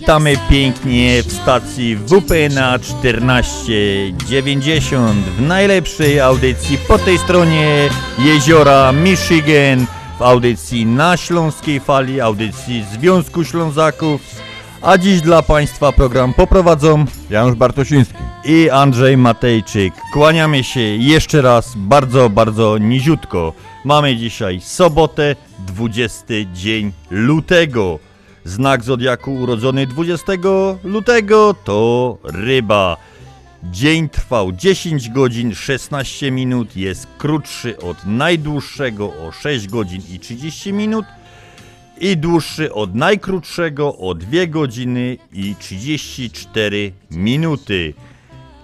Witamy pięknie w stacji WPNA 1490 w najlepszej audycji po tej stronie jeziora Michigan w audycji na Śląskiej Fali, audycji Związku Ślązaków. A dziś dla Państwa program poprowadzą Janusz Bartosiński. i Andrzej Matejczyk. Kłaniamy się jeszcze raz bardzo, bardzo niziutko. Mamy dzisiaj sobotę, 20 dzień lutego. Znak zodiaku urodzony 20 lutego to ryba. Dzień trwał 10 godzin 16 minut, jest krótszy od najdłuższego o 6 godzin i 30 minut i dłuższy od najkrótszego o 2 godziny i 34 minuty.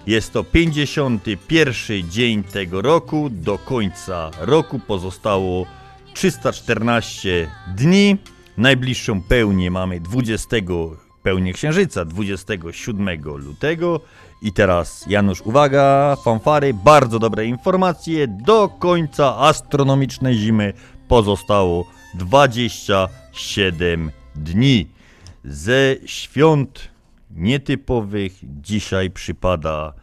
Jest to 51 dzień tego roku. Do końca roku pozostało 314 dni. Najbliższą pełnię mamy 20 pełnię księżyca 27 lutego. I teraz Janusz, uwaga, fanfary, bardzo dobre informacje. Do końca astronomicznej zimy pozostało 27 dni. Ze świąt nietypowych dzisiaj przypada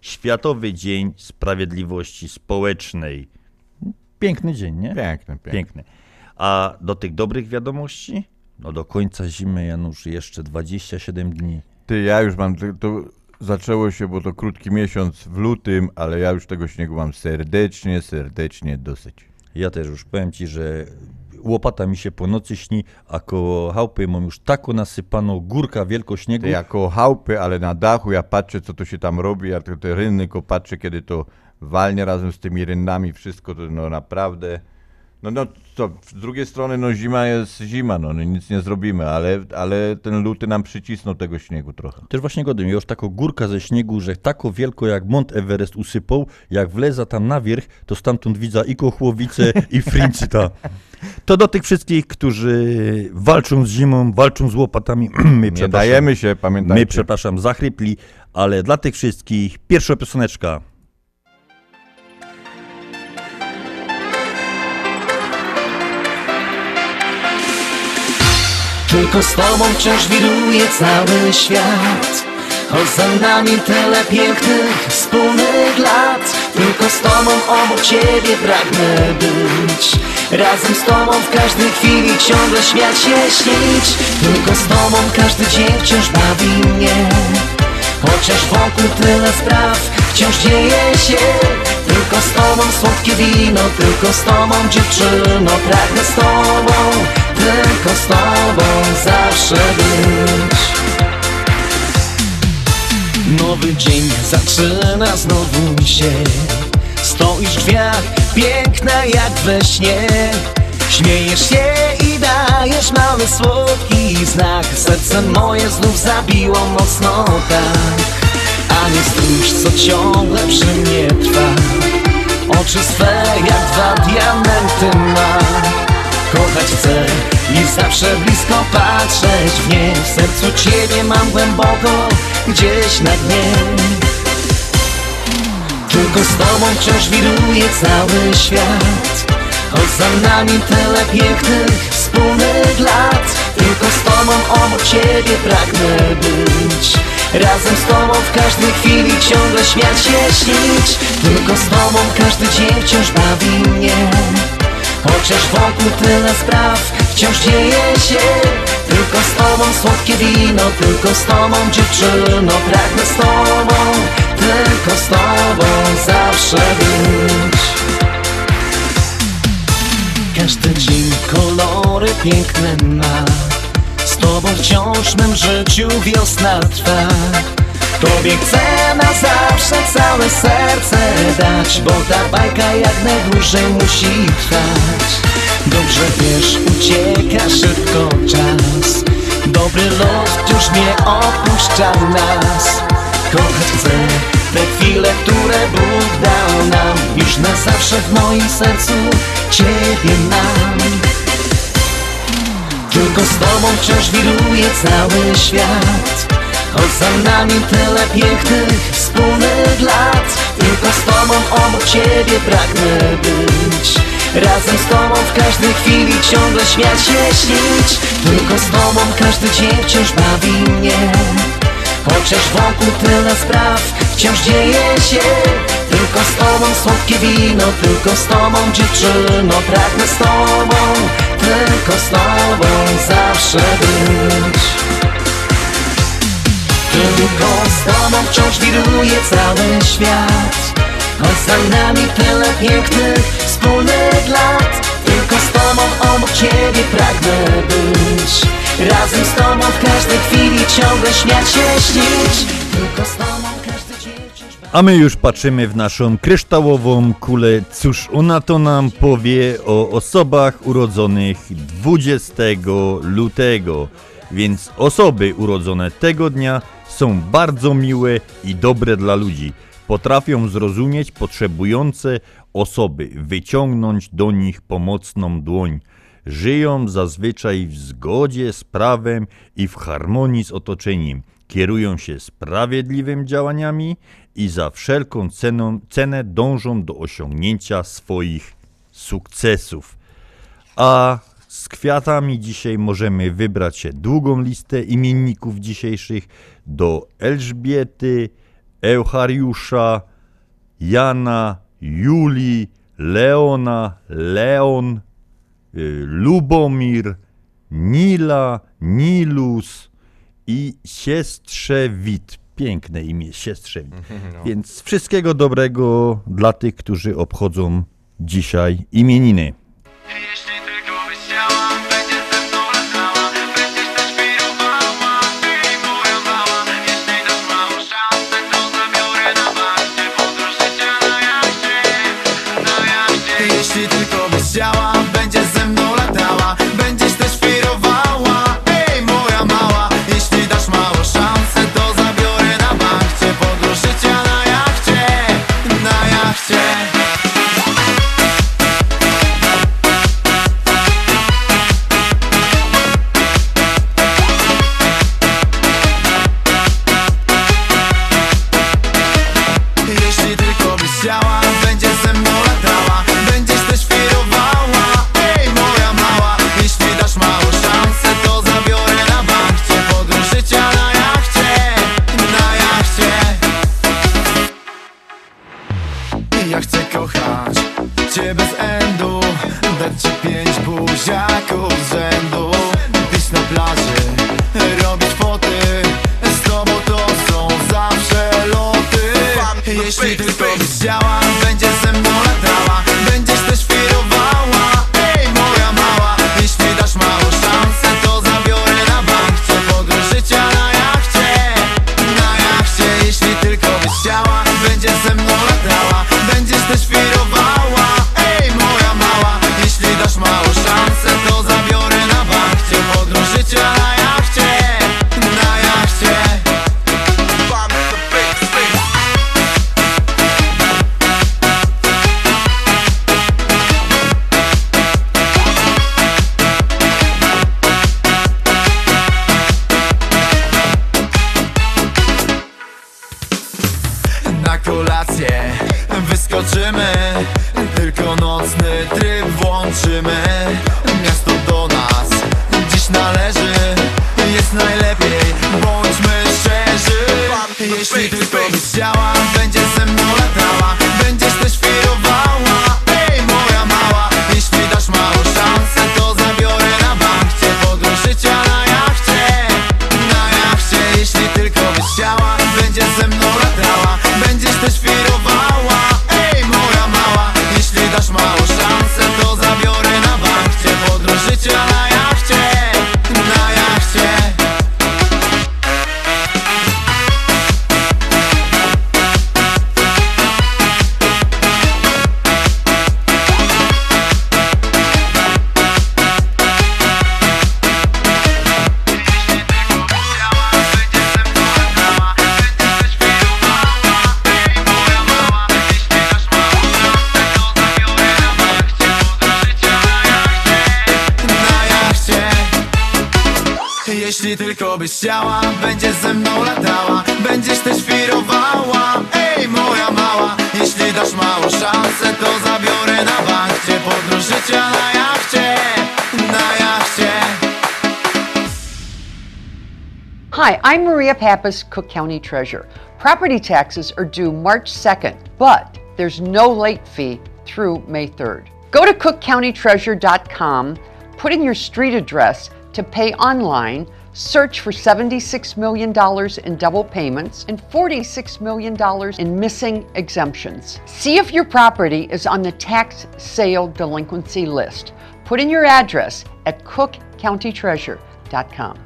Światowy Dzień Sprawiedliwości Społecznej. Piękny dzień, nie? Piękny, piękny. Piękny. A do tych dobrych wiadomości? No do końca zimy, Janusz, jeszcze 27 dni. Ty, ja już mam, to, zaczęło się, bo to krótki miesiąc w lutym, ale ja już tego śniegu mam serdecznie, serdecznie dosyć. Ja też już powiem Ci, że łopata mi się po nocy śni, a koło chałupy mam już taką nasypaną górka wielko śniegu. Ty jako chałupy, ale na dachu ja patrzę, co to się tam robi, ja te, rynny, patrzę, kiedy to walnie razem z tymi rynnami, wszystko to no naprawdę... No, no co, z drugiej strony no zima jest zima, no, no nic nie zrobimy, ale, ale ten luty nam przycisnął tego śniegu trochę. Też właśnie godem, już taką górka ze śniegu, że tako wielko jak Mont Everest usypał, jak wleza tam na wierch, to stamtąd widza i kochłowice, i frincyta. To do tych wszystkich, którzy walczą z zimą, walczą z łopatami, my Nie dajemy się, pamiętajcie. my przepraszam, zachrypli, ale dla tych wszystkich pierwsza pioseneczka. Tylko z tobą wciąż wiruje cały świat. Choć za nami tyle pięknych wspólnych lat. Tylko z tobą obok ciebie pragnę być. Razem z tobą w każdej chwili ciągle śmiać się śnić. Tylko z tobą każdy dzień wciąż bawi mnie. Chociaż wokół tyle spraw wciąż dzieje się. Tylko z tobą słodkie wino, tylko z tobą dziewczyno Pragnę z tobą, tylko z tobą zawsze być. Nowy dzień zaczyna znowu się. Stoisz w drzwiach, piękna jak we śnie. Śmiejesz się i dajesz mały słodki znak. Serce moje znów zabiło mocno tak. A nie stróż, co ciągle przy mnie trwa. Oczy swe jak dwa diamenty ma Kochać chcę i zawsze blisko patrzeć w nie. W sercu Ciebie mam głęboko, gdzieś na dnie. Tylko z Tobą wciąż wiruje cały świat. Choć za nami tyle pięknych, wspólnych lat Tylko z Tobą obok Ciebie pragnę być. Razem z Tobą w każdej chwili ciągle śmiać się, śnić. Tylko z Tobą każdy dzień wciąż bawi mnie Chociaż wokół tyle spraw wciąż dzieje się Tylko z Tobą słodkie wino, tylko z Tobą dziewczyno Pragnę z Tobą, tylko z Tobą zawsze być. Każdy dzień kolory piękne ma Z Tobą wciąż w mym życiu wiosna trwa Tobie chcę na zawsze całe serce dać Bo ta bajka jak najdłużej musi trwać. Dobrze wiesz, ucieka szybko czas. Dobry los już nie opuszcza nas. Kochać chcę te chwile, które Bóg dał nam. Już na zawsze w moim sercu Ciebie mam. Tylko z Tobą wciąż wiruje cały świat Choć za nami tyle pięknych, wspólnych lat Tylko z Tobą obok Ciebie pragnę być. Razem z Tobą w każdej chwili ciągle śmiać się, śnić. Tylko z Tobą każdy dzień wciąż bawi mnie. Chociaż wokół tyle spraw wciąż dzieje się. Tylko z Tobą słodkie wino, tylko z Tobą dziewczyno. Pragnę z Tobą, tylko z Tobą zawsze być Tylko z Tobą wciąż wiruje cały świat Choć za nami tyle pięknych, wspólnych lat Tylko z Tobą obok Ciebie pragnę być Razem z Tobą w każdej chwili ciągle śmiać się, śnić Tylko z Tobą A my już patrzymy w naszą kryształową kulę. Cóż ona to nam powie o osobach urodzonych 20 lutego. Więc osoby urodzone tego dnia są bardzo miłe i dobre dla ludzi. Potrafią zrozumieć potrzebujące osoby, wyciągnąć do nich pomocną dłoń. Żyją zazwyczaj w zgodzie z prawem i w harmonii z otoczeniem. Kierują się sprawiedliwymi działaniami i za wszelką cenę dążą do osiągnięcia swoich sukcesów. A z kwiatami dzisiaj możemy wybrać się długą listę imienników dzisiejszych do Elżbiety, Euchariusza, Jana, Julii, Leona, Leon, y, Lubomir, Nila, Nilus i siostrze Wit. Piękne imię, siostrze Wit. Więc wszystkiego dobrego dla tych, którzy obchodzą dzisiaj imieniny. Jeśli tylko byś chciała, będziesz ze mną latała Będziesz też wirowała, ej moja mała Jeśli dasz szansę, to zabiorę na bank podróż życia na jachcie, na jachcie Hi, I'm Maria Pappas, Cook County Treasurer. Property taxes are due March 2nd, but there's no late fee through May 3rd. Go to cookcountytreasurer.com, put in your street address to pay online, search for $76 million in double payments and $46 million in missing exemptions. See if your property is on the tax sale delinquency list. Put in your address at cookcountytreasurer.com.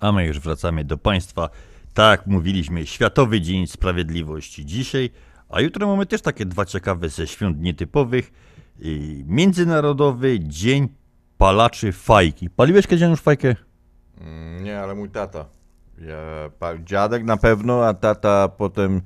A my już wracamy do Państwa. Tak mówiliśmy, Światowy Dzień Sprawiedliwości dzisiaj, a jutro mamy też takie dwa ciekawe ze świąt nietypowych. Międzynarodowy Dzień Palaczy Fajki. Paliłeś kiedyś już fajkę? Mm, Nie, ale mój tata. Ja, dziadek na pewno, a tata potem,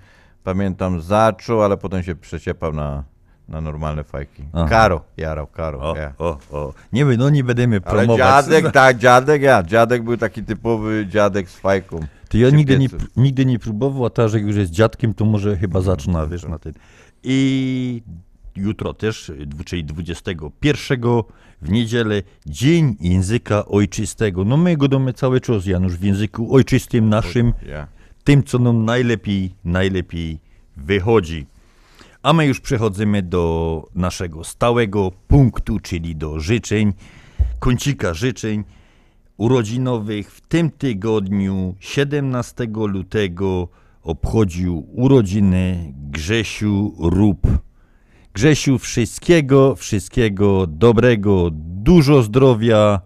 pamiętam, zaczął, ale potem się przeciepał na, na normalne fajki. Aha. Karo, jarał, karo. O, ja. o, o. Nie, no nie będziemy Ale promować. dziadek, tak, dziadek, ja. Dziadek był taki typowy dziadek z fajką. To ja nigdy nie, nigdy nie próbował, a teraz jak już jest dziadkiem, to może chyba zaczyna, wiesz, na ten. I jutro też, czyli 21 w niedzielę, Dzień Języka Ojczystego. No my go damy cały czas, Janusz, w języku ojczystym naszym, tym, co nam najlepiej, najlepiej wychodzi. A my już przechodzimy do naszego stałego punktu, czyli do życzeń, kącika życzeń urodzinowych. W tym tygodniu, 17 lutego, obchodził urodziny Grzesiu Rób. Grzesiu, wszystkiego, wszystkiego dobrego, dużo zdrowia,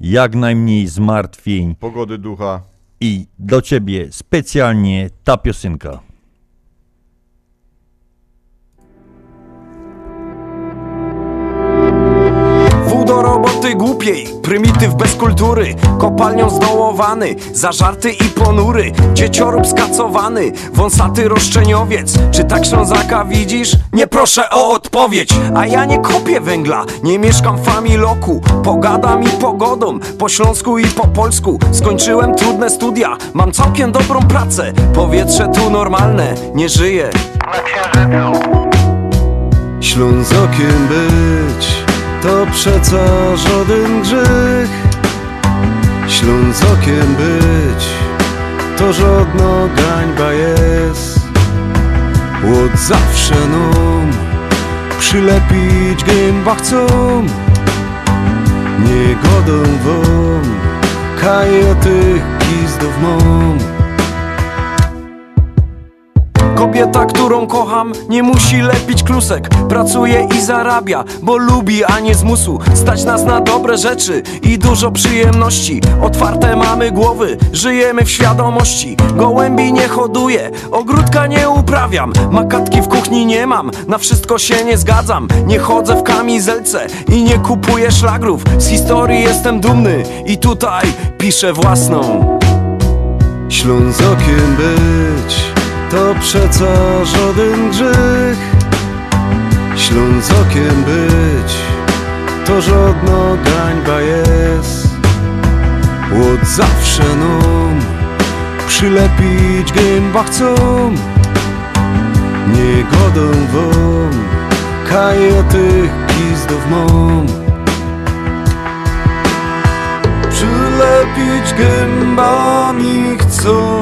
jak najmniej zmartwień Pogody ducha. i do ciebie specjalnie ta piosenka. Roboty głupiej, prymityw bez kultury Kopalnią zdołowany, zażarty i ponury Dzieciorób skacowany, wąsaty roszczeniowiec. Czy tak Ślązaka widzisz? Nie proszę o odpowiedź. A ja nie kopię węgla, nie mieszkam w familoku Pogadam i pogodą, po śląsku i po polsku. Skończyłem trudne studia, mam całkiem dobrą pracę. Powietrze tu normalne, nie żyję Ślązokiem być to przeco żaden grzech. Ślązokiem być to żadna gańba jest. Łód zawsze nam przylepić gęba chcą. Nie godą wam gizdów Kobieta, którą kocham, nie musi lepić klusek. Pracuje i zarabia, bo lubi, a nie zmusu. Stać nas na dobre rzeczy i dużo przyjemności. Otwarte mamy głowy, żyjemy w świadomości. Gołębi nie hoduję, ogródka nie uprawiam. Makatki w kuchni nie mam, na wszystko się nie zgadzam. Nie chodzę w kamizelce i nie kupuję szlagrów. Z historii jestem dumny i tutaj piszę własną. Ślązokiem być to przeco żaden grzech. Ślązokiem być to żadna gańba jest. Łód zawsze nam Przylepić gęba chcą. Niegodą wą Kajetych gizdów mą Przylepić gębami chcą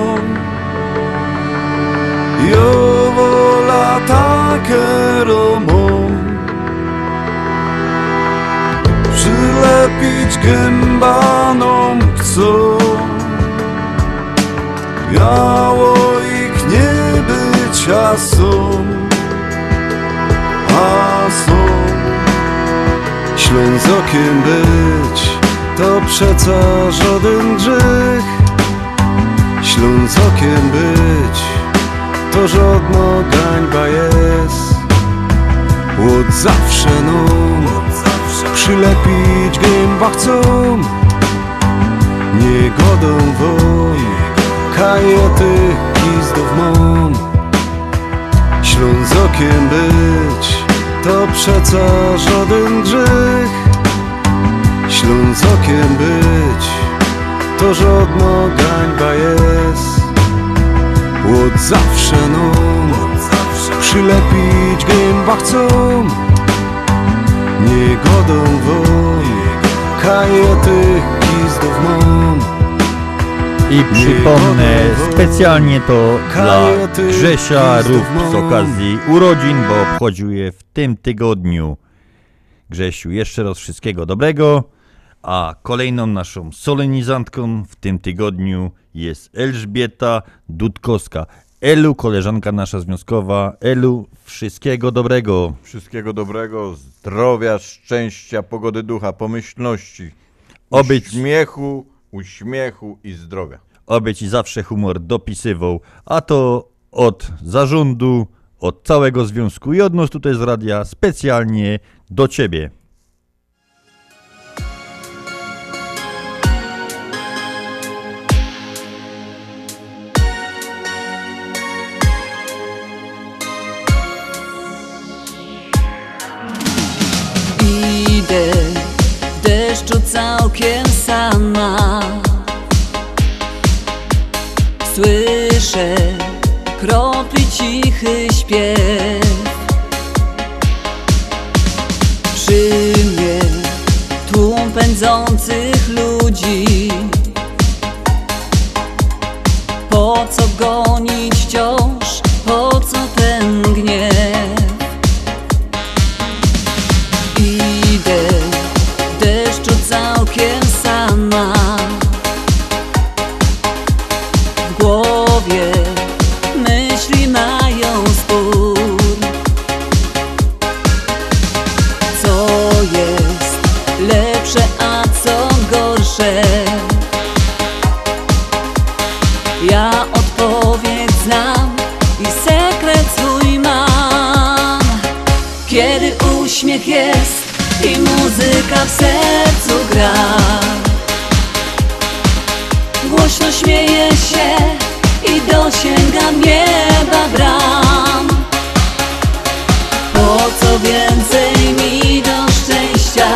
Jowola takie romą Przylepić gębanom chcą. Biało ich nie bycia są. A są Ślązokiem być To przeca żaden grzech. Ślązokiem być To żadna gańba jest. Łód zawsze no. Przylepić gęba chcą. Niegodą wą Kajety gizdów mą Ślązokiem być To przeca żaden grzech. Ślązokiem być To żadna gańba jest Łód zawsze no. Przylepić gęba chcą. Niegodą wą Kajety gizdów mą I przypomnę specjalnie to dla Grzesia Rób z okazji urodzin, bo obchodził je w tym tygodniu. Grzesiu, jeszcze raz wszystkiego dobrego. A kolejną naszą solenizantką w tym tygodniu jest Elżbieta Dudkowska. Elu, koleżanka nasza związkowa. Elu, wszystkiego dobrego. Wszystkiego dobrego, zdrowia, szczęścia, pogody ducha, pomyślności, Oby- uśmiechu, uśmiechu i zdrowia. Oby ci zawsze humor dopisywał, a to od zarządu, od całego związku i od nas tutaj z radia specjalnie do ciebie. Idę w deszczu całkiem sama. Słyszę kropli cichy śpiew. Przy mnie tłum pędzących ludzi. Po co gonić w sercu gra. Głośno śmieje się i dosięga nieba bram Po co więcej mi do szczęścia,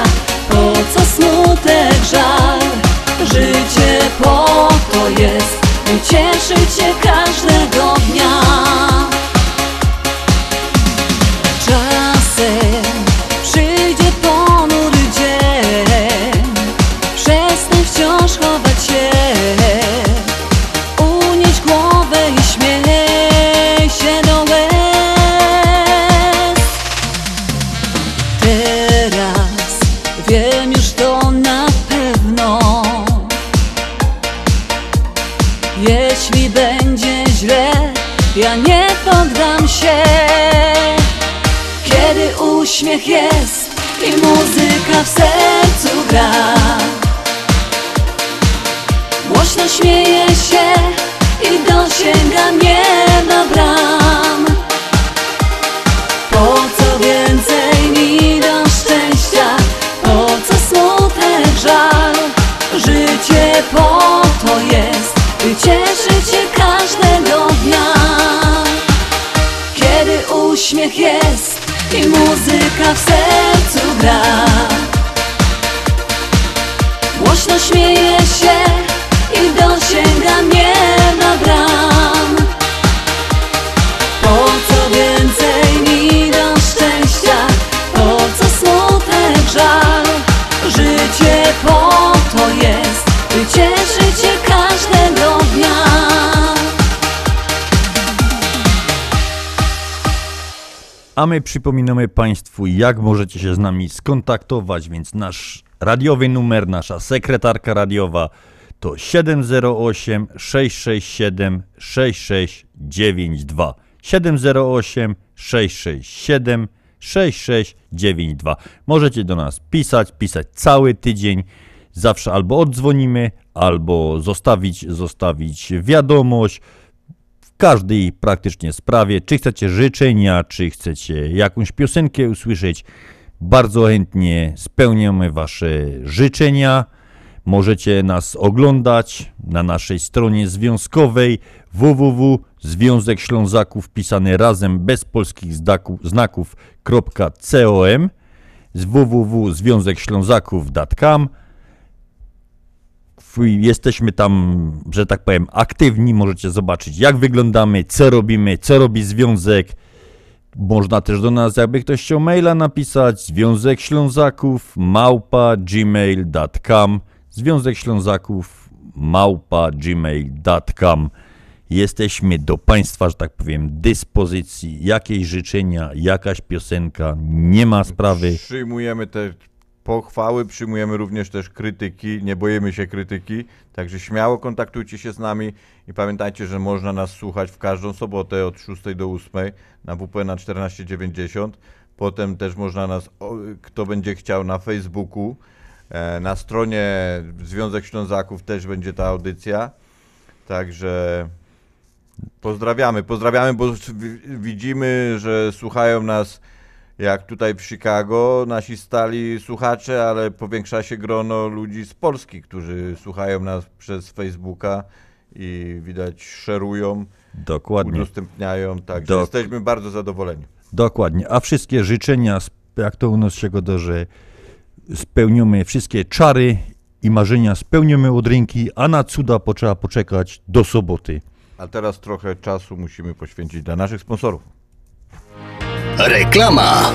po co smutek, żal? Życie po to jest, by cieszyć się każdego Przypominamy Państwu, jak możecie się z nami skontaktować, więc nasz radiowy numer, nasza sekretarka radiowa to 708 667 6692. 708 667 6692. Możecie do nas pisać, pisać cały tydzień. Zawsze albo oddzwonimy, albo zostawić, zostawić wiadomość każdej praktycznie sprawie. Czy chcecie życzenia, czy chcecie jakąś piosenkę usłyszeć, bardzo chętnie spełniamy Wasze życzenia. Możecie nas oglądać na naszej stronie związkowej www.związek Ślązaków pisane razem bez polskich znaków, znaków.com z www.związekślązaków.com Jesteśmy tam, że tak powiem, aktywni. Możecie zobaczyć, jak wyglądamy, co robimy, co robi związek. Można też do nas, jakby ktoś chciał maila napisać, Związek Ślązaków małpa gmail.com Związek Ślązaków małpa gmail.com Jesteśmy do Państwa, że tak powiem, dyspozycji. Jakieś życzenia, jakaś piosenka, nie ma sprawy. Przyjmujemy te pochwały, przyjmujemy również też krytyki, nie boimy się krytyki, także śmiało kontaktujcie się z nami i pamiętajcie, że można nas słuchać w każdą sobotę od 6 do 8 na WP na 1490. Potem też można nas, kto będzie chciał, na Facebooku, e, na stronie Związek Ślązaków też będzie ta audycja. Także pozdrawiamy, pozdrawiamy, bo wi- widzimy, że słuchają nas jak tutaj w Chicago nasi stali słuchacze, ale powiększa się grono ludzi z Polski, którzy słuchają nas przez Facebooka i widać szerują, Dokładnie. udostępniają, także Dok- jesteśmy bardzo zadowoleni. Dokładnie. A wszystkie życzenia, jak to u nas się goda, że spełniamy wszystkie czary i marzenia spełniamy od ręki, a na cuda potrzeba poczekać do soboty. A teraz trochę czasu musimy poświęcić dla naszych sponsorów. Reklama.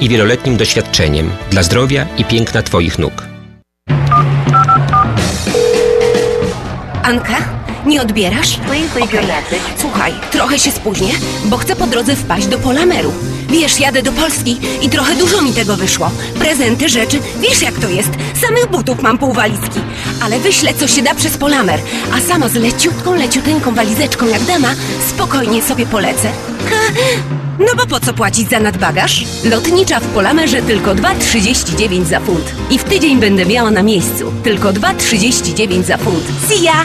i wieloletnim doświadczeniem dla zdrowia i piękna Twoich nóg. Anka, nie odbierasz? Słuchaj, trochę się spóźnię, bo chcę po drodze wpaść do Polameru. Wiesz, jadę do Polski i trochę dużo mi tego wyszło. Prezenty, rzeczy, wiesz jak to jest. Samych butów mam pół walizki. Ale wyślę co się da przez Polamer, a sama z leciutką, leciuteńką walizeczką jak dama spokojnie sobie polecę. Ha, no bo po co płacić za nadbagaż? Lotnicza w Polamerze tylko 2,39 za funt. I w tydzień będę miała na miejscu. Tylko 2,39 za funt. See ya!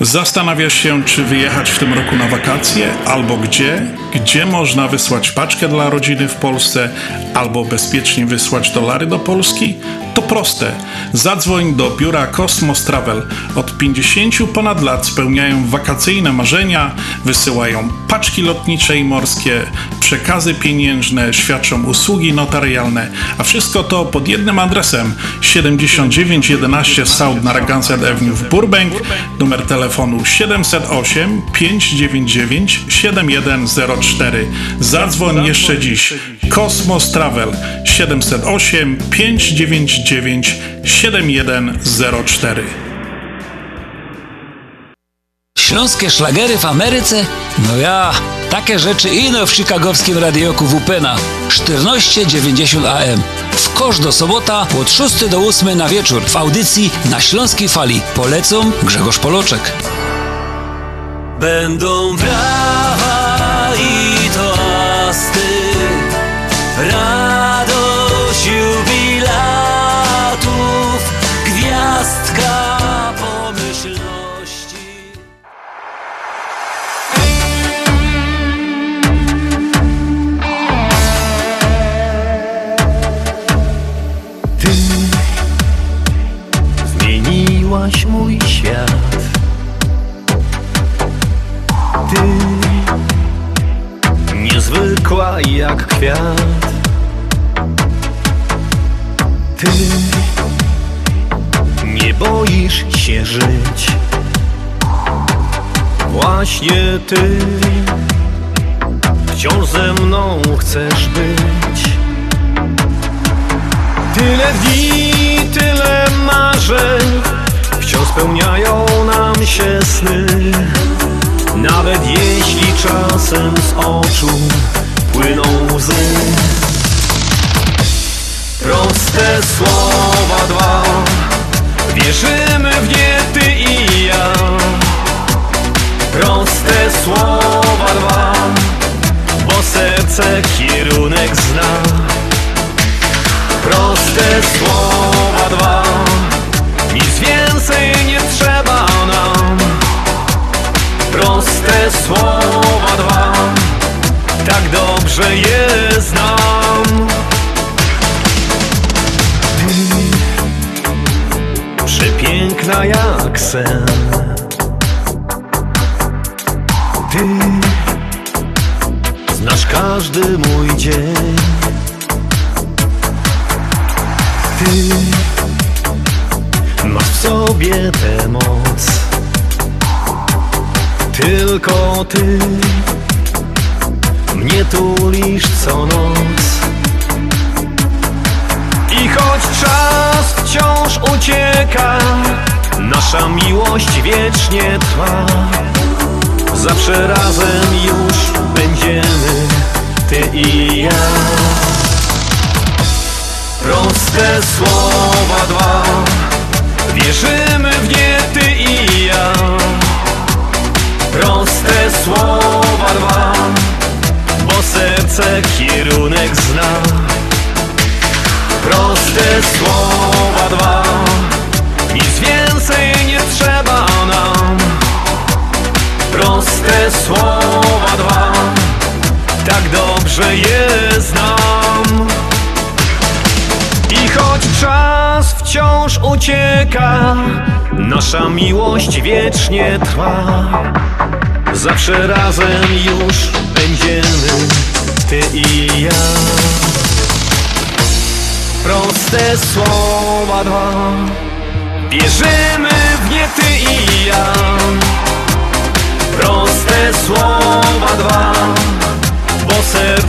Zastanawiasz się, czy wyjechać w tym roku na wakacje, albo gdzie? Gdzie można wysłać paczkę dla rodziny w Polsce, albo bezpiecznie wysłać dolary do Polski? To proste. Zadzwoń do biura Cosmos Travel. Od 50 ponad lat spełniają wakacyjne marzenia, wysyłają paczki lotnicze i morskie, przekazy pieniężne, świadczą usługi notarialne, a wszystko to pod jednym adresem 7911 South Narragansett Avenue w Burbank, numer telefonu 708 599 7104. Zadzwoń jeszcze dziś. Kosmos Travel 708 599 7104. Śląskie szlagery w Ameryce? No ja, Takie rzeczy ino w chicagowskim radioku WP na 1490 AM. W kosz do sobota od 6 do 8 na wieczór w audycji na Śląskiej Fali. Polecą Grzegorz Poloczek. Będą brawa i toasty, jak kwiat. Ty nie boisz się żyć. Właśnie ty wciąż ze mną chcesz być. Tyle dni, tyle marzeń Wciąż spełniają nam się sny Nawet jeśli czasem z oczu płyną łzy. Proste słowa dwa. Wierzymy w nie ty i ja. Proste słowa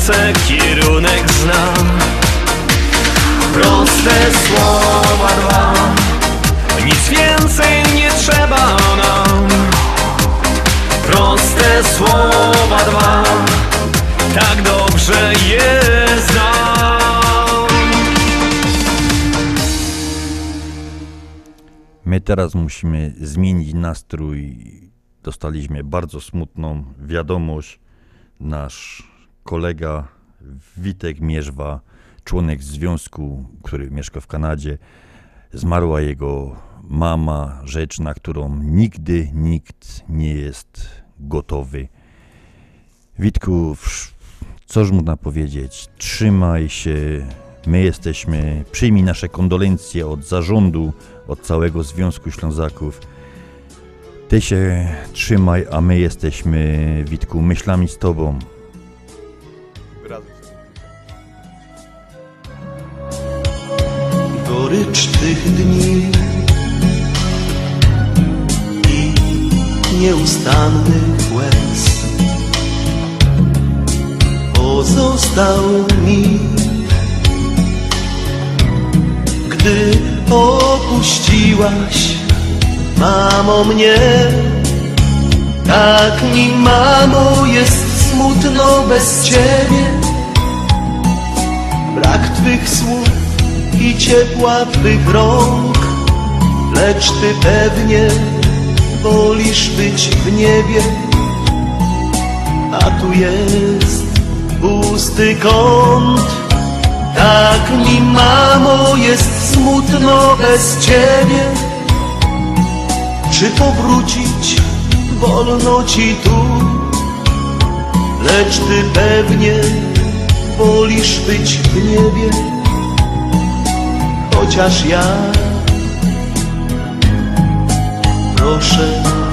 serce kierunek zna. Proste słowa dwa Nic więcej nie trzeba nam Proste słowa dwa Tak dobrze je znam My teraz musimy zmienić nastrój. Dostaliśmy bardzo smutną wiadomość. Nasz kolega Witek Mierzwa, członek związku, który mieszka w Kanadzie, zmarła jego mama, rzecz, na którą nigdy nikt nie jest gotowy. Witku, cóż można powiedzieć? Trzymaj się. My jesteśmy, przyjmij nasze kondolencje od zarządu, od całego Związku Ślązaków. Ty się trzymaj, a my jesteśmy, Witku, myślami z tobą. Gorycz tych dni. I nieustannych łez. Pozostał mi, gdy opuściłaś, mamo mnie. Tak mi, mamo, jest smutno bez ciebie. Brak twych słów i ciepła twych rąk Lecz ty pewnie wolisz być w niebie. A tu jest pusty kąt Tak mi mamo jest smutno bez ciebie. Czy powrócić wolno ci tu? Lecz ty pewnie wolisz być w niebie Chociaż ja. Proszę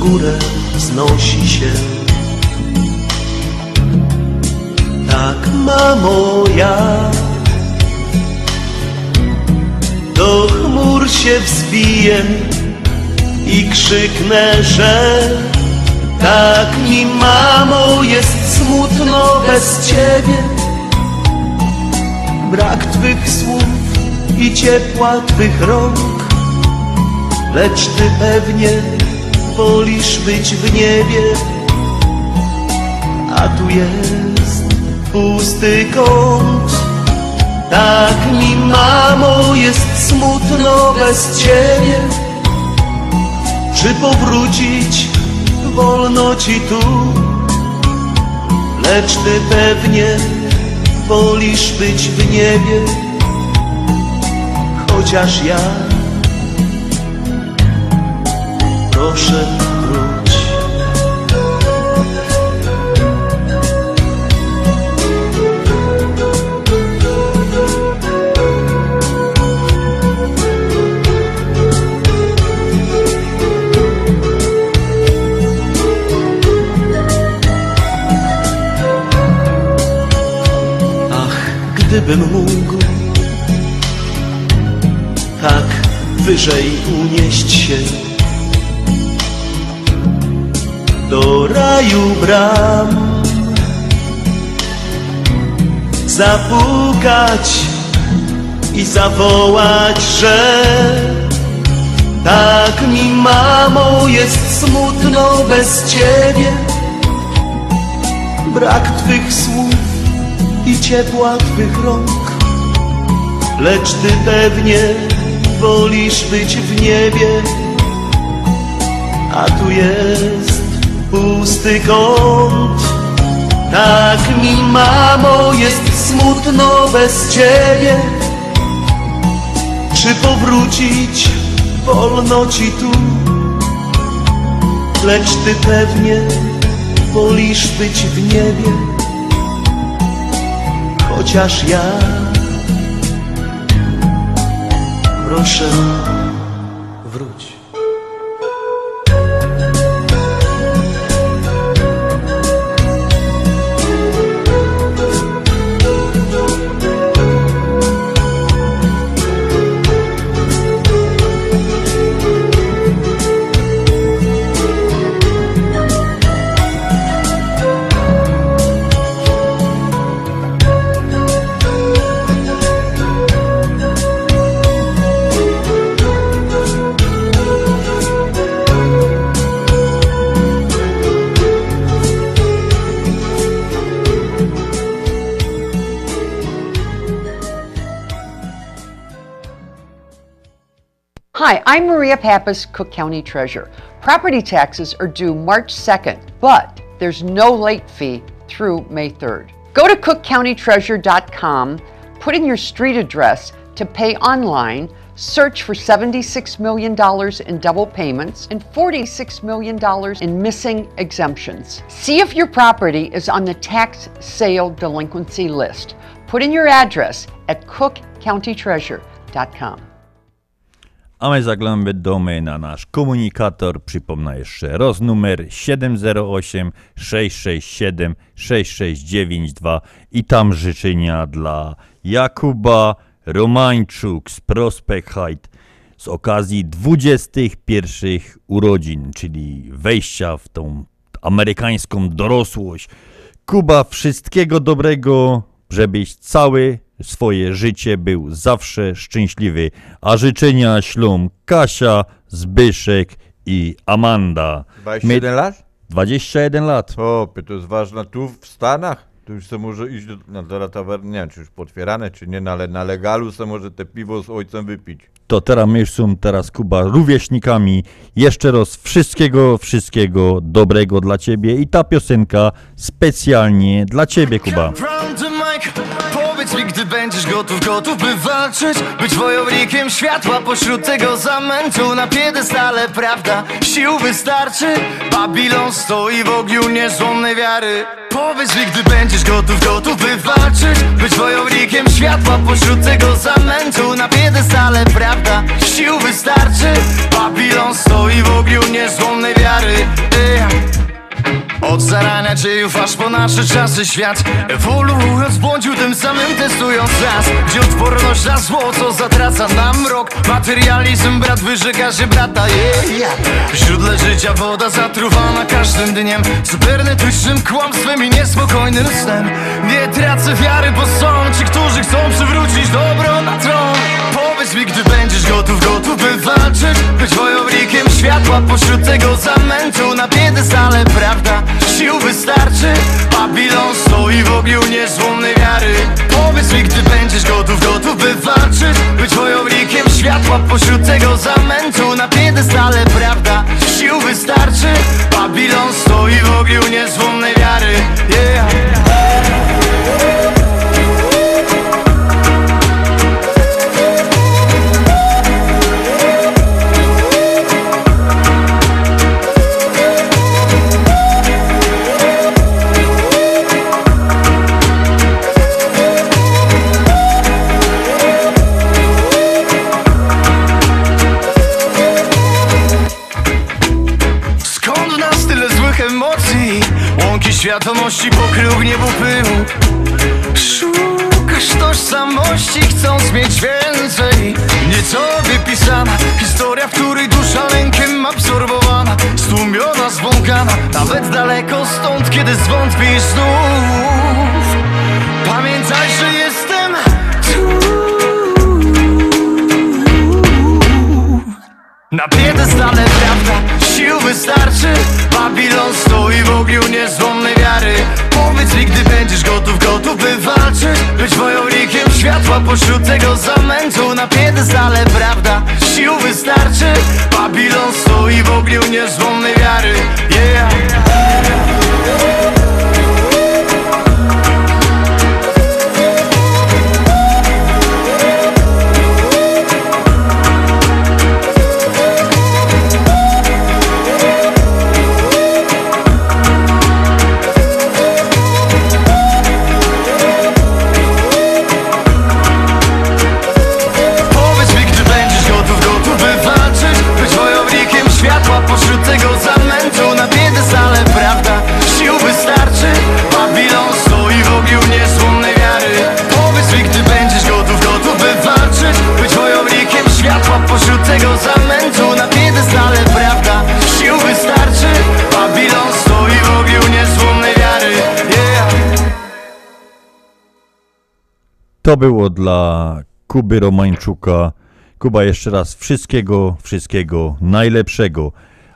górę wznosi się. Tak, mamo, ja do chmur się wzbiję i krzyknę, że tak mi, mamo, jest smutno bez ciebie. Brak twych słów i ciepła twych rąk Lecz ty pewnie wolisz być w niebie A tu jest pusty kąt. Tak mi mamo jest smutno bez ciebie. Czy powrócić wolno ci tu? Lecz ty pewnie wolisz być w niebie chociaż ja Proszę wróć. Ach, gdybym mógł tak wyżej unieść się do raju bram. Zapukać i zawołać, że tak mi mamo jest smutno bez ciebie. Brak twych słów i ciepła twych rąk lecz ty pewnie wolisz być w niebie, a tu jest pusty kąt. Tak mi, mamo, jest smutno bez ciebie. Czy powrócić wolno ci tu? Lecz ty pewnie wolisz być w niebie, chociaż ja proszę Hi, I'm Maria Pappas, Cook County Treasurer. Property taxes are due March 2nd, but there's no late fee through May 3rd. Go to cookcountytreasurer.com, put in your street address to pay online, search for $76 million in double payments and $46 million in missing exemptions. See if your property is on the tax sale delinquency list. Put in your address at cookcountytreasurer.com. A my zaglądamy na nasz komunikator. Przypomnę jeszcze roz numer 708 667 6692 i tam życzenia dla Jakuba, Romańczuk z Prospect Height z okazji 21 urodzin, czyli wejścia w tą amerykańską dorosłość. Kuba, wszystkiego dobrego, żebyś całe swoje życie był zawsze szczęśliwy. A życzenia ślą Kasia, Zbyszek i Amanda. 21 lat? 21 lat. O, to jest ważne tu w Stanach. Tu już se może iść do, no, do tawerny, nie wiem, czy już potwierane, czy nie, no, ale na legalu se może te piwo z ojcem wypić. To teraz my są teraz Kuba rówieśnikami. Jeszcze raz wszystkiego, wszystkiego dobrego dla ciebie i ta piosenka specjalnie dla ciebie Kuba. Będziesz gotów, gotów by walczyć Być wojownikiem światła. Pośród tego zamętu Na piedestale, prawda, sił wystarczy. Babilon stoi w ogniu niezłomnej wiary. Powiedz mi, gdy będziesz gotów, gotów by walczyć Być wojownikiem światła. Pośród tego zamętu Na piedestale, prawda, sił wystarczy. Babilon stoi w ogniu niezłomnej wiary. Ej. Od zarania dziejów aż po nasze czasy świat. Ewoluując błądził tym samym testując nas Gdzie odporność na zło co zatraca nam rok. Materializm brat wyrzeka się brata yeah, yeah. W źródle życia woda zatruwana każdym dniem. Cybernetycznym kłamstwem i niespokojnym snem. Nie tracę wiary, bo są ci, którzy chcą przywrócić dobro na tron Powiedz mi, gdy będziesz gotów, gotów by walczyć Być wojownikiem światła pośród tego zamętu. Na piedestale, prawda, sił wystarczy. Babilon stoi w ogniu niezłomnej wiary. Powiedz mi, gdy będziesz gotów, gotów by walczyć Być wojownikiem światła pośród tego zamętu. Na piedestale, prawda, sił wystarczy. Babilon stoi w ogniu niezłomnej wiary. Yeah świadomości pokrył niebo pył Szukasz tożsamości, chcąc mieć więcej. Nie tobie pisana Historia, w której dusza lękiem absorbowana Stłumiona, zwąkana Nawet daleko stąd, kiedy zwątpisz znów. Pamiętaj, że jestem tu. Na piedestale prawda, sił wystarczy Babilon stoi w ogniu niezłomnej wiary. Powiedz mi, gdy będziesz gotów, gotów by walczyć Być wojownikiem światła pośród tego zamętu Na piedestale prawda, sił wystarczy. Babilon stoi w ogniu niezłomnej wiary. Yeah. Powiedz było dla Kuby Romańczuka. Kuba, jeszcze raz wszystkiego, wszystkiego najlepszego.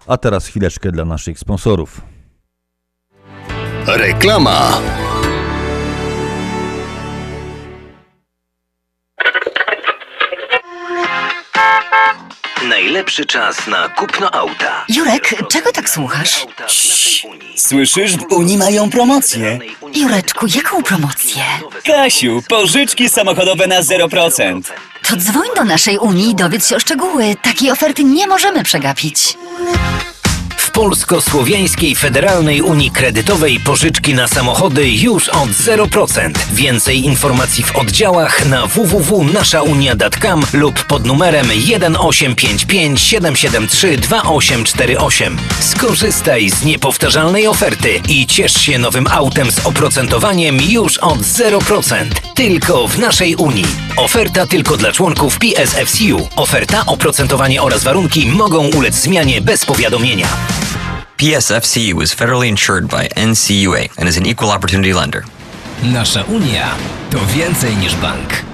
A teraz chwileczkę dla naszych sponsorów. Reklama. Najlepszy czas na kupno auta. Jurek, czego tak słuchasz? Słyszysz, w Unii mają promocję. Jureczku, jaką promocję? Kasiu, pożyczki samochodowe na 0%. To dzwoń do naszej Unii i dowiedz się o szczegóły. Takiej oferty nie możemy przegapić. Polsko-Słowiańskiej Federalnej Unii Kredytowej pożyczki na samochody już od 0%. Więcej informacji w oddziałach na www.naszaunia.com lub pod numerem 1855 773 2848. Skorzystaj z niepowtarzalnej oferty i ciesz się nowym autem z oprocentowaniem już od 0%. Tylko w naszej Unii. Oferta tylko dla członków PSFCU. Oferta, oprocentowanie oraz warunki mogą ulec zmianie bez powiadomienia. PSFCU is federally insured by NCUA and is an equal opportunity lender. Nasza Unia to więcej niż bank.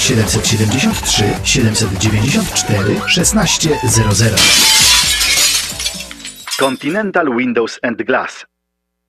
773 794 1600 Continental Windows and Glass.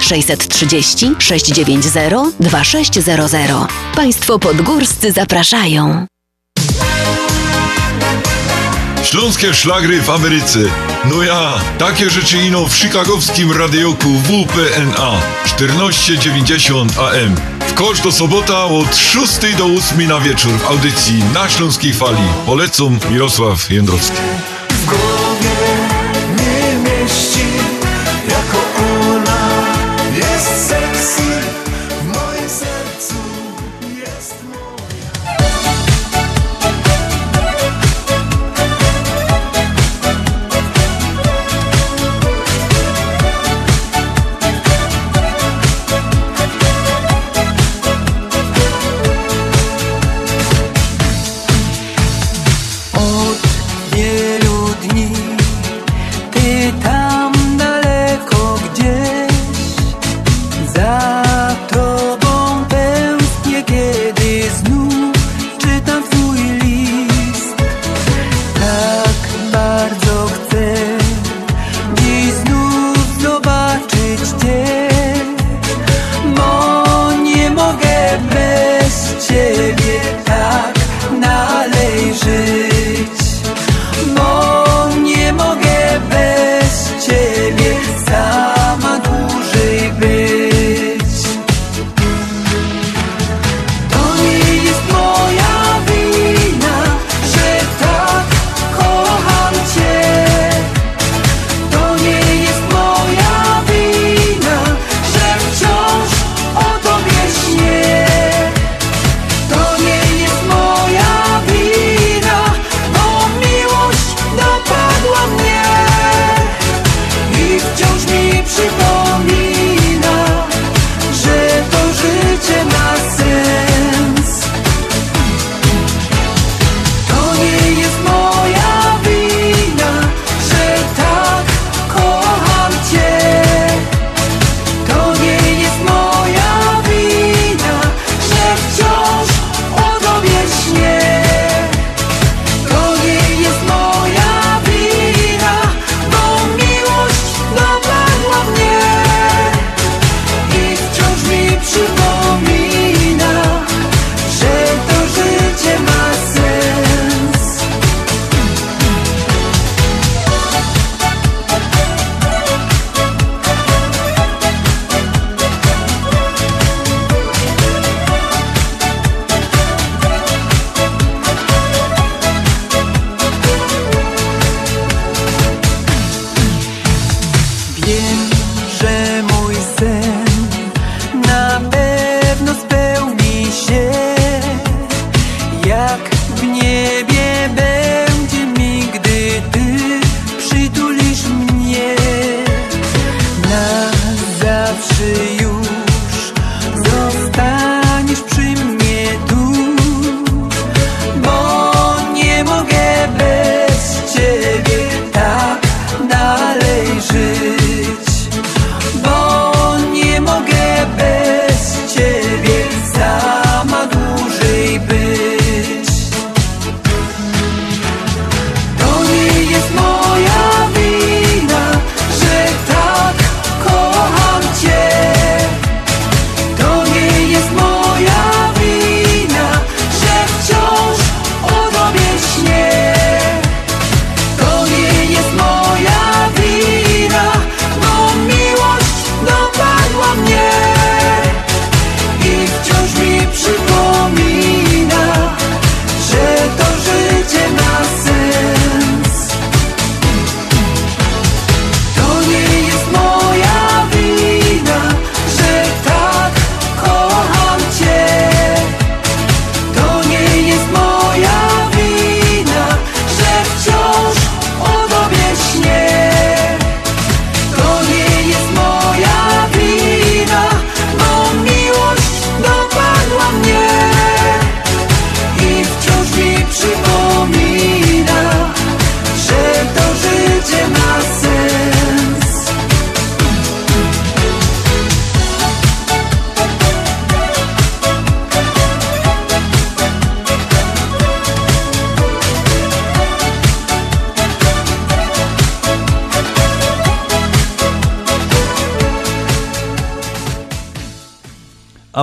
630 690 2600. Państwo podgórscy zapraszają. Śląskie szlagry w Ameryce. No ja, takie rzeczy ino w chicagowskim radioku WPNA 1490 AM. W kosz do sobota od 6 do 8 na wieczór w audycji na Śląskiej Fali. Polecam Mirosław Jędrowski.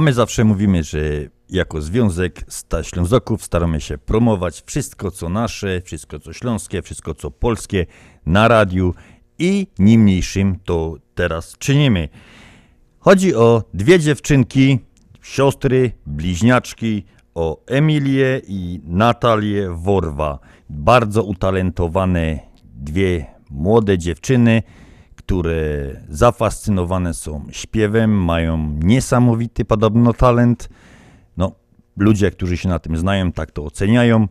My zawsze mówimy, że jako związek Ślązoków staramy się promować wszystko co nasze, wszystko co śląskie, wszystko co polskie na radiu i niemniejszym to teraz czynimy. Chodzi o dwie dziewczynki, siostry, bliźniaczki, o Emilię i Natalię Worwa. Bardzo utalentowane dwie młode dziewczyny, które zafascynowane są śpiewem, mają niesamowity podobno talent. No, ludzie, którzy się na tym znają, tak to oceniają.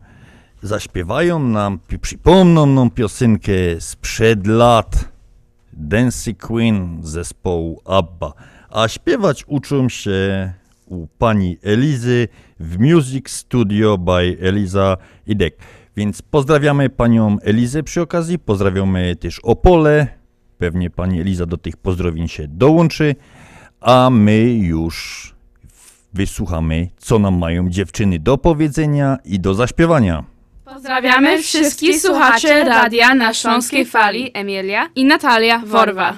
Zaśpiewają nam, przypomną nam piosenkę sprzed lat Dancy Queen zespołu ABBA. A śpiewać uczą się u pani Elizy w Music Studio by Eliza Idek. Więc pozdrawiamy panią Elizę przy okazji, pozdrawiamy też Opole. Pewnie pani Eliza do tych pozdrowień się dołączy, a my już wysłuchamy, co nam mają dziewczyny do powiedzenia i do zaśpiewania. Pozdrawiamy wszystkich słuchaczy radia na Śląskiej Fali Emilia i Natalia Worwa.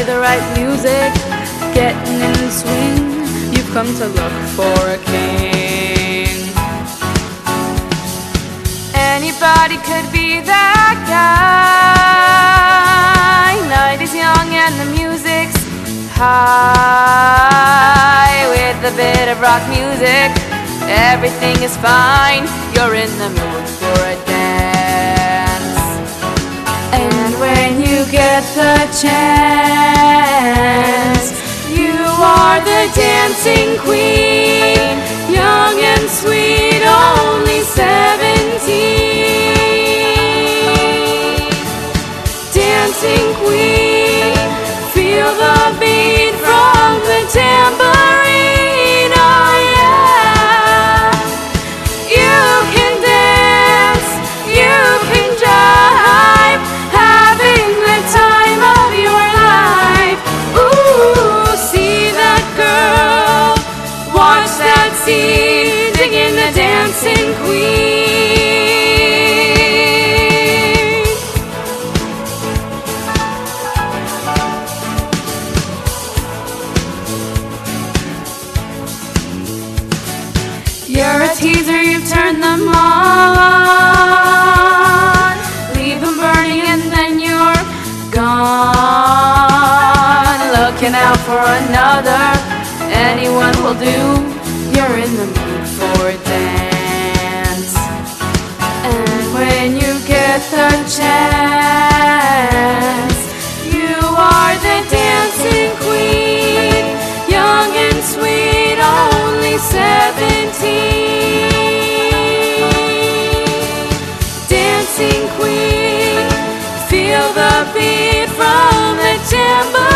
Play the right music, getting in the swing. You've come to look for a king. Anybody could be that guy. Night is young and the music's high. With a bit of rock music, everything is fine. You're in the mood for a dance. When you get the chance, you are the dancing queen. Young and sweet, only 17. September.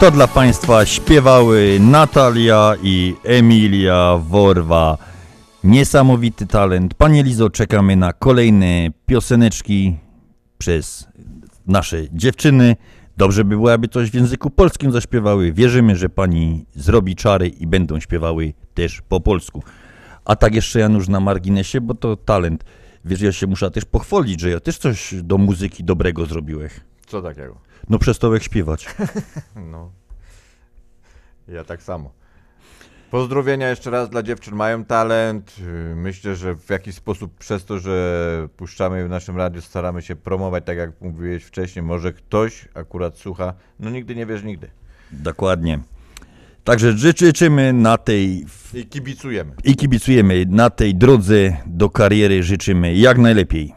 To dla Państwa śpiewały Natalia i Emilia Worwa. Niesamowity talent. Panie Lizo, czekamy na kolejne pioseneczki przez nasze dziewczyny. Dobrze by było, aby coś w języku polskim zaśpiewały. Wierzymy, że pani zrobi czary i będą śpiewały też po polsku. A tak jeszcze Janusz na marginesie, bo to talent. Wiesz, ja się muszę też pochwalić, że ja też coś do muzyki dobrego zrobiłeś. Co takiego? No przestałeś śpiewać. No. Ja tak samo. Pozdrowienia jeszcze raz dla dziewczyn. Mają talent. Myślę, że w jakiś sposób przez to, że puszczamy w naszym radiu, staramy się promować, tak jak mówiłeś wcześniej. Może ktoś akurat słucha. No nigdy nie wiesz nigdy. Dokładnie. Także ży- życzymy na tej I kibicujemy. i kibicujemy na tej drodze do kariery życzymy jak najlepiej.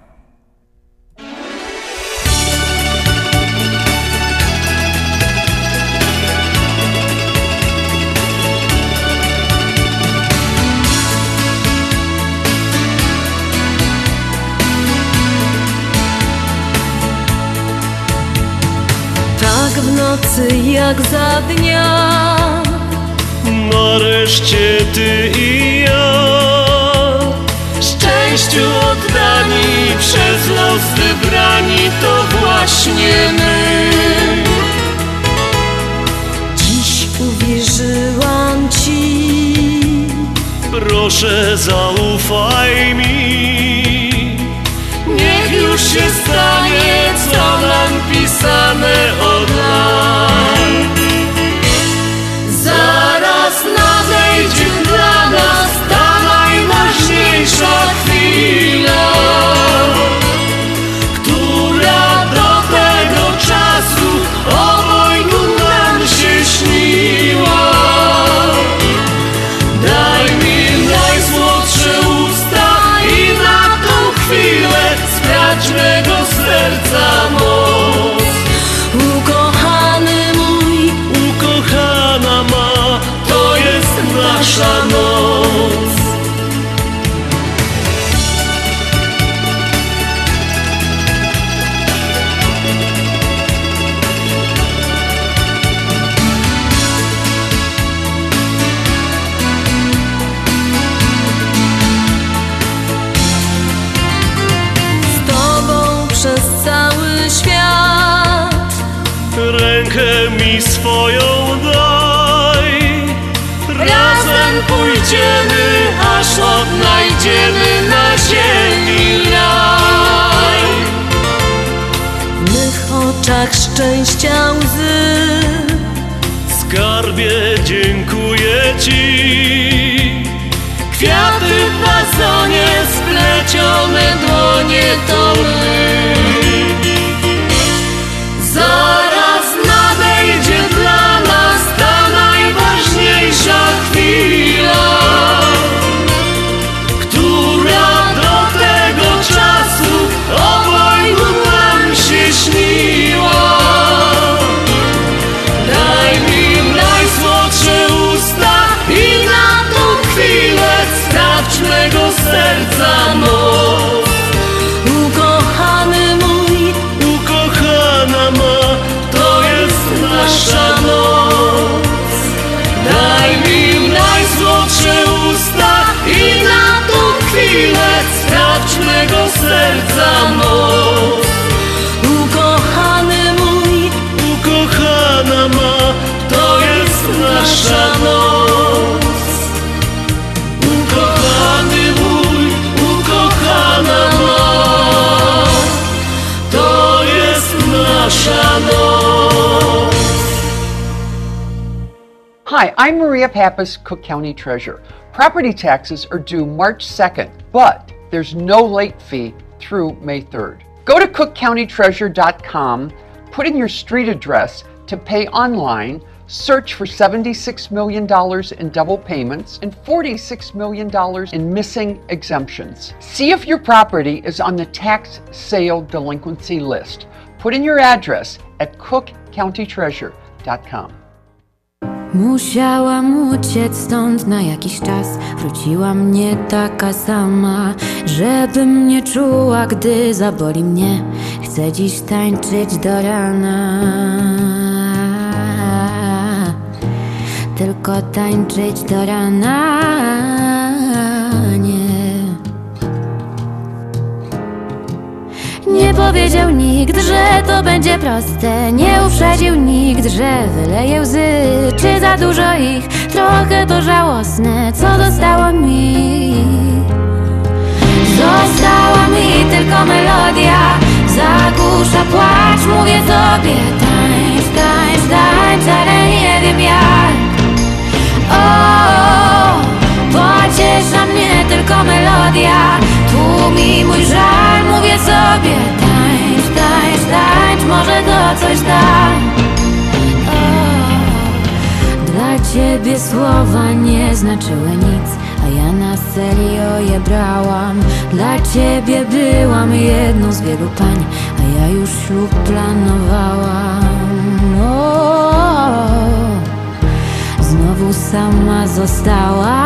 Nocy jak za dnia. Nareszcie ty i ja Szczęściu oddani przez los wybrani To właśnie my. Dziś uwierzyłam ci. Proszę zaufaj mi już się stanie co nam pisane od lat. Zaraz nadejdzie dla nas ta najważniejsza chwila Pappas, Cook County Treasurer. Property taxes are due March 2nd, but there's no late fee through May 3rd. Go to cookcountytreasurer.com, put in your street address to pay online, search for $76 million in double payments and $46 million in missing exemptions. See if your property is on the tax sale delinquency list. Put in your address at cookcountytreasurer.com. Musiałam uciec stąd na jakiś czas. Wróciła mnie taka sama Żebym nie czuła, gdy zaboli mnie. Chcę dziś tańczyć do rana. Tylko tańczyć do rana Nie powiedział nikt, że to będzie proste. Nie uprzedził nikt, że wyleje łzy. Czy za dużo ich? Trochę to żałosne. Co zostało mi? Została mi tylko melodia. Zagłusza płacz, mówię sobie. Tańcz, tańcz, tańcz, ale nie wiem jak. O, pociesza mnie tylko melodia Tłumi mój żal, mówię sobie Tańcz, tańcz, tańcz, może to coś da Dla ciebie słowa nie znaczyły nic A ja na serio je brałam. Dla ciebie byłam jedną z wielu pań A ja już ślub planowałam. O, Znowu sama została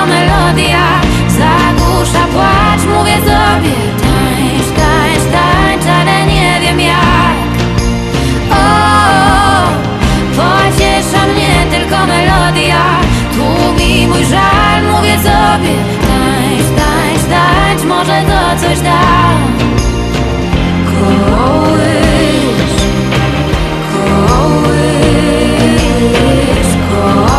tylko melodia. Zagłusza płacz, mówię sobie Tańcz, tańcz, tańcz, ale nie wiem jak. O, pociesza mnie tylko melodia. Tłumi mój żal, mówię sobie Tańcz, tańcz, tańcz, może to coś da. Kołysz, kołysz, kołysz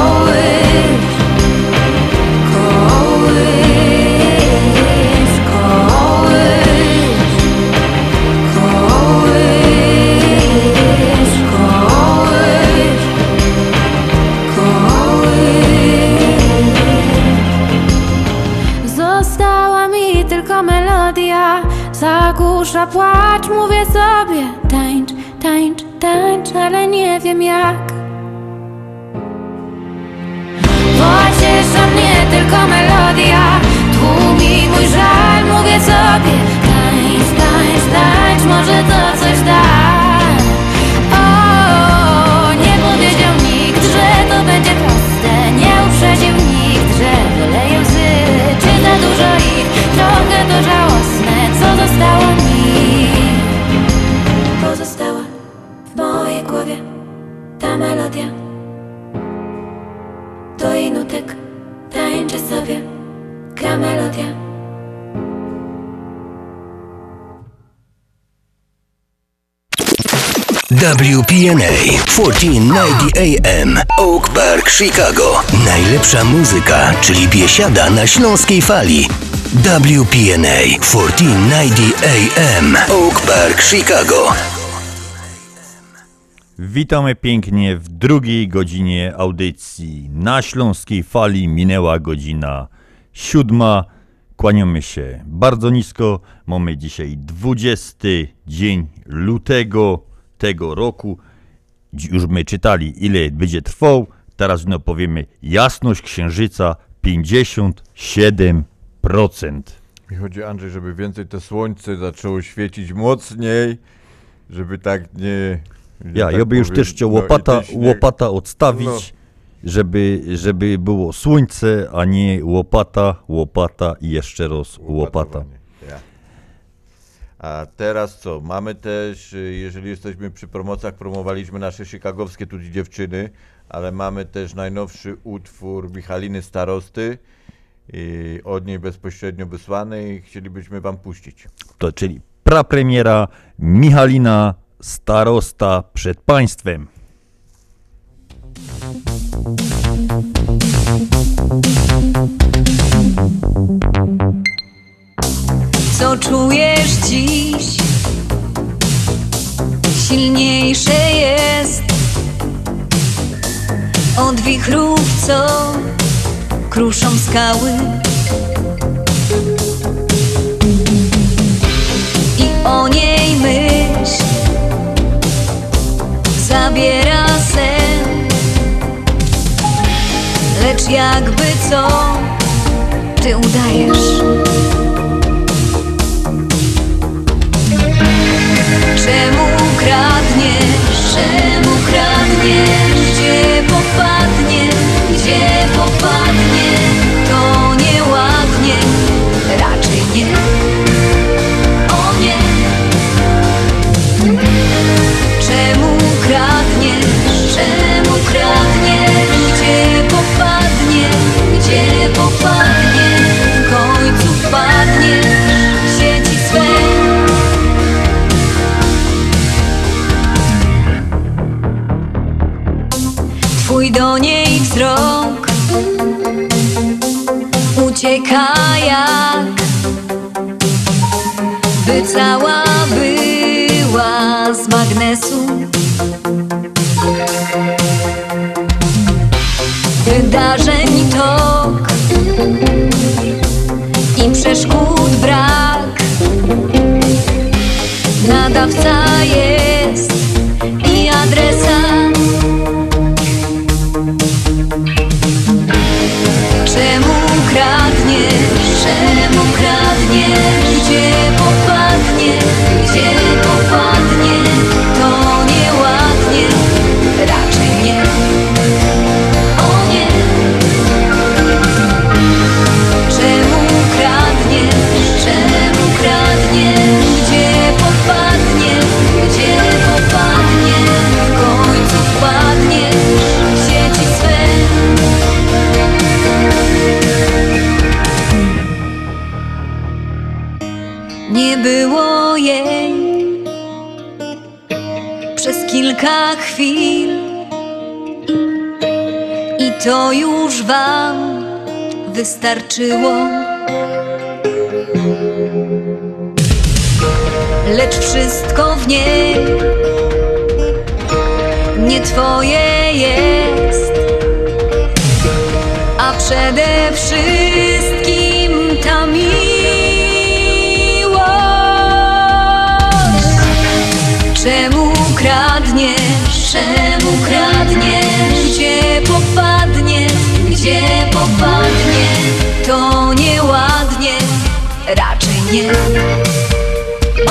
Zagłusza płacz, mówię sobie Tańcz, tańcz, tańcz, ale nie wiem jak melodia Tłumi mój żal, mówię sobie Tańcz, tańcz, tańcz, może to coś da WPNA 1490 AM Oak Park, Chicago. Najlepsza muzyka, czyli biesiada na śląskiej fali. WPNA 1490 AM Oak Park, Chicago. Witamy pięknie w drugiej godzinie audycji. Na Śląskiej Fali minęła godzina siódma. Kłaniamy się bardzo nisko. Mamy dzisiaj 20 dzień lutego tego roku. Już my czytali, ile będzie trwał. Teraz no powiemy jasność księżyca 57%. Mi chodzi, Andrzej, żeby więcej to słońce zaczęło świecić mocniej, żeby tak nie... Ja, tak ja by już powiem, też chciał no łopata, łopata odstawić, No. żeby, żeby było słońce, a nie łopata, łopata i jeszcze raz łopata. A teraz co? Mamy też, y, jeżeli jesteśmy przy promocjach, promowaliśmy nasze chicagowskie tu dziewczyny, ale mamy też najnowszy utwór Michaliny Starosty, i od niej bezpośrednio wysłany i chcielibyśmy wam puścić. To czyli prapremiera Michalina Starosta przed państwem. Co czujesz dziś? Silniejsze jest od wichrów, co kruszą skały. I o niej myśl zabiera sen, lecz jakby co ty udajesz. skoczyło To nieładnie, raczej nie.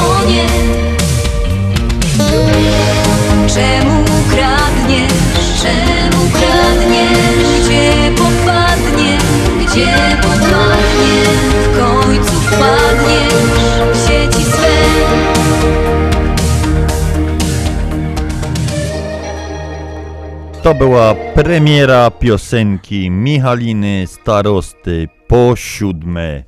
O nie. Czemu kradniesz? Czemu kradniesz? Gdzie popadnie? Gdzie popadnie? W końcu wpadniesz w sieci swe. To była premiera piosenki Michaliny Starosty po siódme.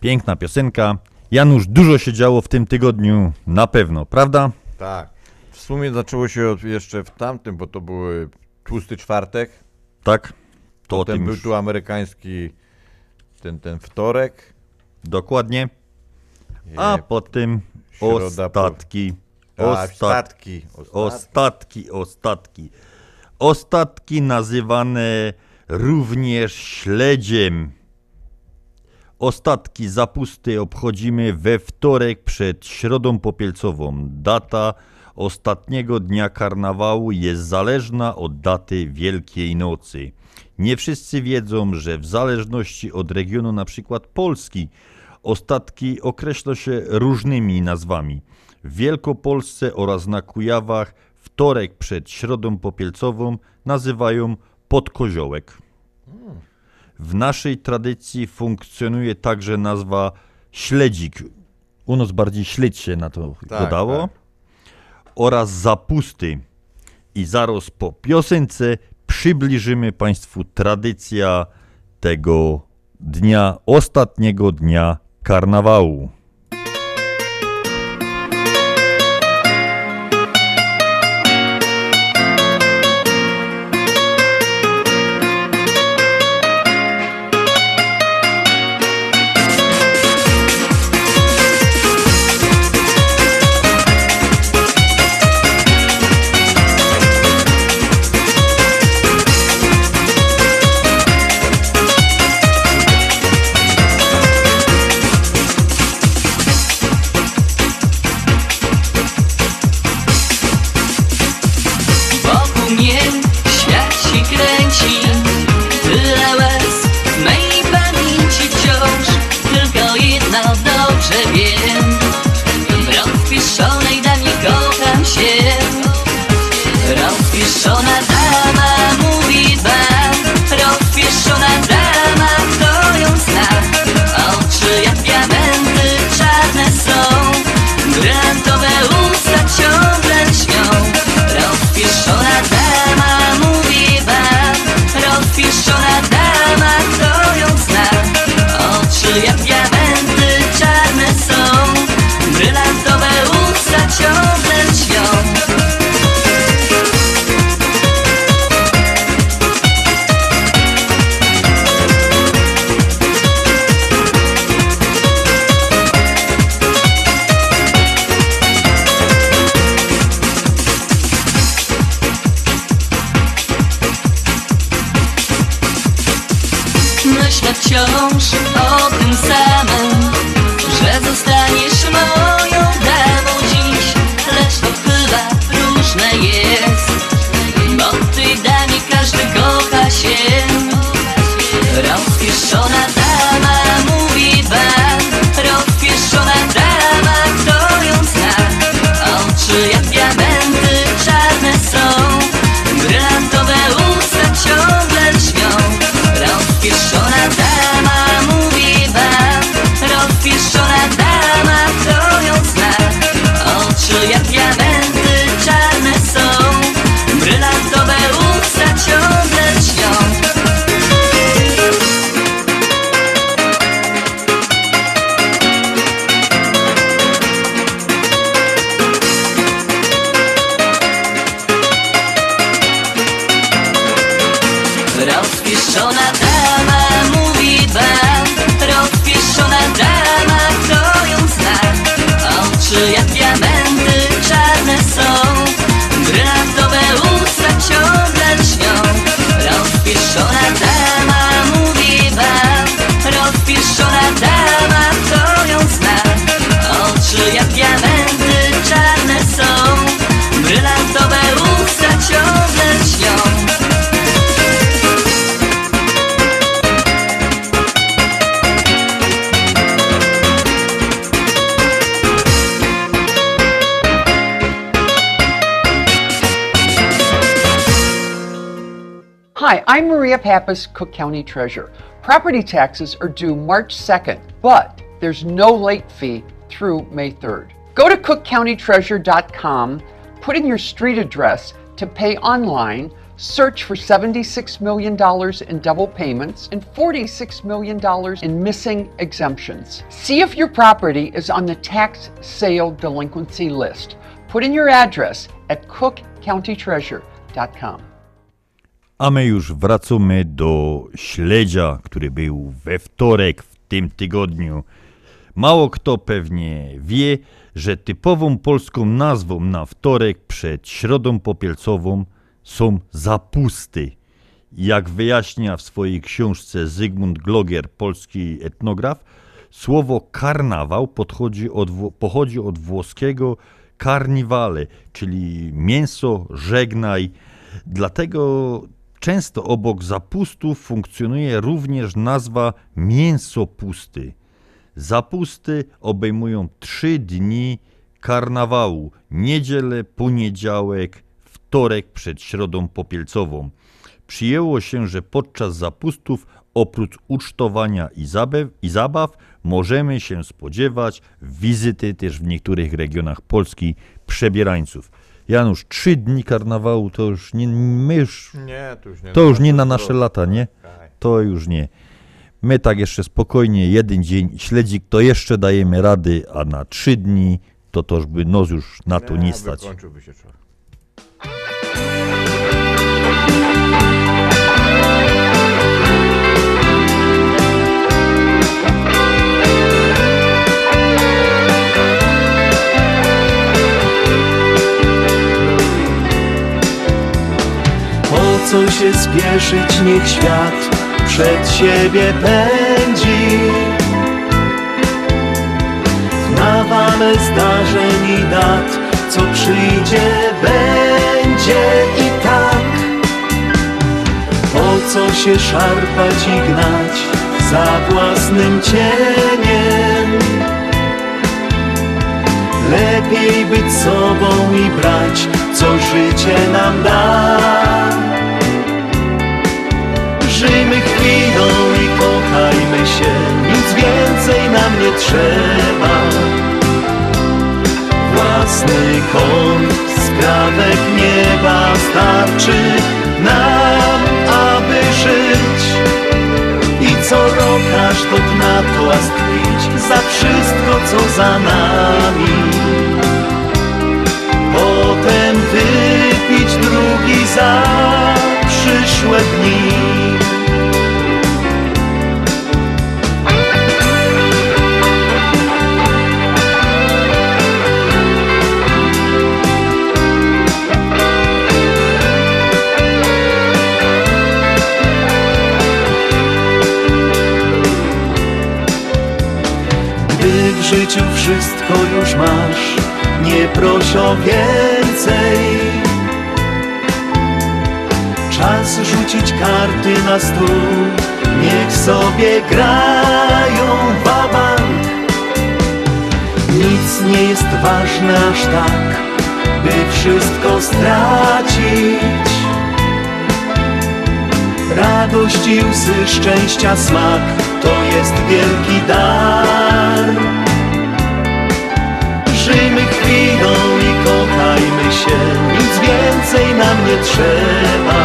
Piękna piosenka. Janusz, dużo się działo w tym tygodniu, na pewno, prawda? Tak. W sumie zaczęło się jeszcze w tamtym, bo to był tłusty czwartek. Tak. To Potem był już- tu amerykański ten, ten wtorek. Dokładnie. A Nie, potem środa po- ostatki. A, Ostat... ostatki, Ostatki, ostatki. Ostatki nazywane również śledziem. Ostatki zapusty obchodzimy we wtorek przed Środą Popielcową. Data ostatniego dnia karnawału jest zależna od daty Wielkiej Nocy. Nie wszyscy wiedzą, że w zależności od regionu na przykład Polski ostatki określa się różnymi nazwami. W Wielkopolsce oraz na Kujawach wtorek przed Środą Popielcową nazywają podkoziołek. W naszej tradycji funkcjonuje także nazwa śledzik U nas bardziej śledź się na to Tak, dodało. tak. Oraz zapusty. I zaraz po piosence przybliżymy Państwu tradycja tego dnia, ostatniego dnia karnawału. Pappas, Cook County Treasurer. Property taxes are due March 2nd, but there's no late fee through May 3rd. Go to cookcountytreasurer.com, put in your street address to pay online, search for $76 million in double payments and $46 million in missing exemptions. See if your property is on the tax sale delinquency list. Put in your address at cookcountytreasurer.com. A my już wracamy do śledzia, który był we wtorek w tym tygodniu. Mało kto pewnie wie, że typową polską nazwą na wtorek przed środą popielcową są zapusty. Jak wyjaśnia w swojej książce Zygmunt Glogier, polski etnograf, słowo karnawał podchodzi od, pochodzi od włoskiego carnivale, czyli mięso, żegnaj. Dlatego często obok zapustów funkcjonuje również nazwa mięsopusty. Zapusty obejmują trzy dni karnawału: niedzielę, poniedziałek, wtorek przed środą popielcową. Przyjęło się, że podczas zapustów Oprócz ucztowania i zabaw, i zabaw możemy się spodziewać wizyty też w niektórych regionach Polski przebierańców. Janusz, trzy dni karnawału to już nie, my już, Nie, to już nie to na już nie nasze na nasze lata, nie? To już nie. My tak jeszcze spokojnie, jeden dzień śledzik, to jeszcze dajemy rady, a na trzy dni to to już by nos już na to nie stać. Wykończyłby się człowiek. Co się spieszyć, niech świat przed siebie pędzi. Nawale zdarzeń i dat, co przyjdzie, będzie i tak. Po co się szarpać i gnać za własnym cieniem? Lepiej być sobą i brać, co życie nam da Żyjmy chwilą i kochajmy się, nic więcej nam nie trzeba. Własny kąt, skrawek nieba starczy nam, aby żyć. I co rok aż do dna pić za wszystko, co za nami. Potem wypić drugi za przyszłe dni. Życiu wszystko już masz, nie proś o więcej. Czas rzucić karty na stół, niech sobie grają wabank. Nic nie jest ważne aż tak, by wszystko stracić. Radość i łzy szczęścia smak to jest wielki dar. Żyjmy chwilą i kochajmy się, nic więcej nam nie trzeba.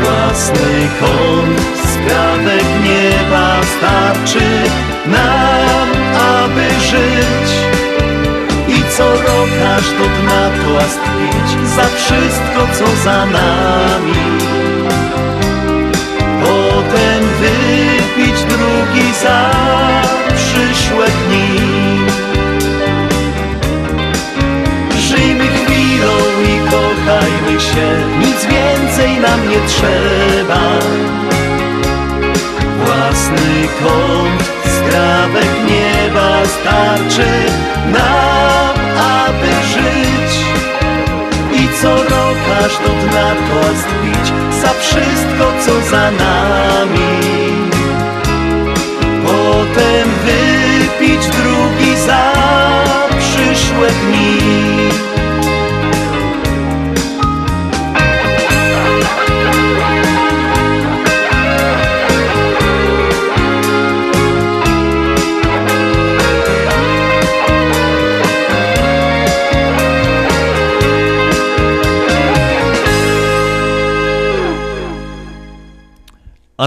Własny kąt, skrawek nieba starczy nam, aby żyć. I co rok aż do dna toast za wszystko, co za nami. Potem wypić drugi za przyszłe się, nic więcej nam nie trzeba. Własny kąt, skrawek nieba starczy nam, aby żyć. I co rok aż do dna toast pić za wszystko, co za nami. Potem wypić drugi za przyszłe dni.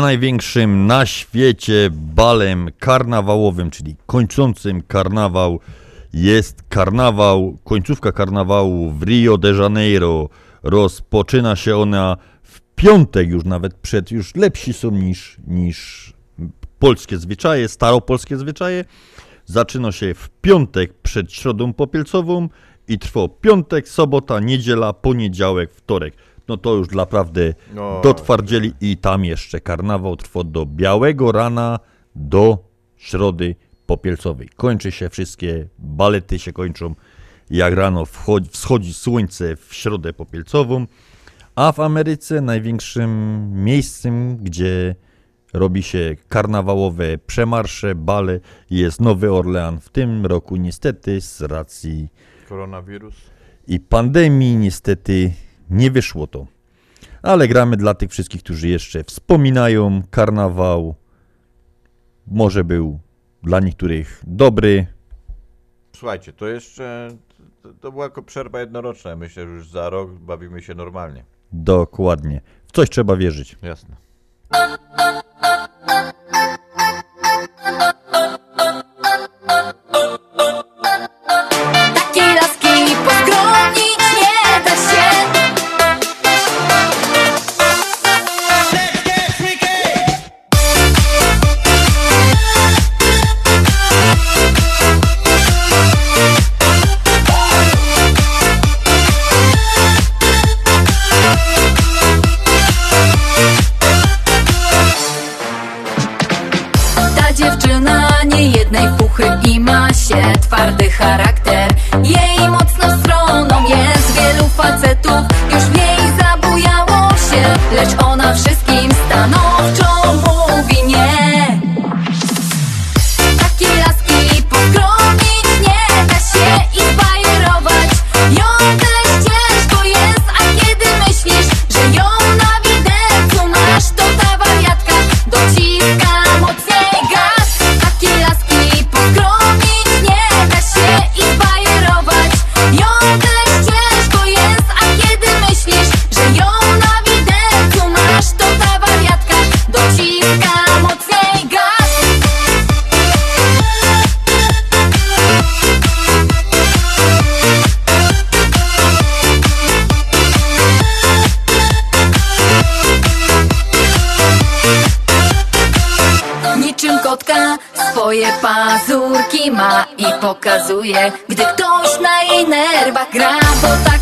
Największym na świecie balem karnawałowym, czyli kończącym karnawał, jest karnawał, końcówka karnawału w Rio de Janeiro. Rozpoczyna się ona w piątek już nawet przed, już lepsi są niż, niż polskie zwyczaje, staropolskie zwyczaje. Zaczyna się w piątek przed Środą Popielcową i trwa piątek, sobota, niedziela, poniedziałek, wtorek. No to już naprawdę No, do twardzieli i tam jeszcze karnawał trwa do białego rana do Środy Popielcowej. Kończy się wszystkie, balety się kończą jak rano wchodzi, wschodzi słońce w Środę Popielcową, a w Ameryce największym miejscem, gdzie robi się karnawałowe przemarsze, bale jest Nowy Orlean. W tym roku niestety z racji Koronawirus. i pandemii niestety nie wyszło to. ale gramy dla tych wszystkich, którzy jeszcze wspominają karnawał. Może był dla niektórych dobry. Słuchajcie, to jeszcze, to, była tylko przerwa jednoroczna. Myślę, że już za rok bawimy się normalnie. Dokładnie. W coś trzeba wierzyć. Jasne. Twardy charakter. Jej mocną stroną jest. Wielu facetów Już w niej zabujało się Lecz ona wszystkim pokazuje Gdy ktoś na jej nerwach gra Bo ta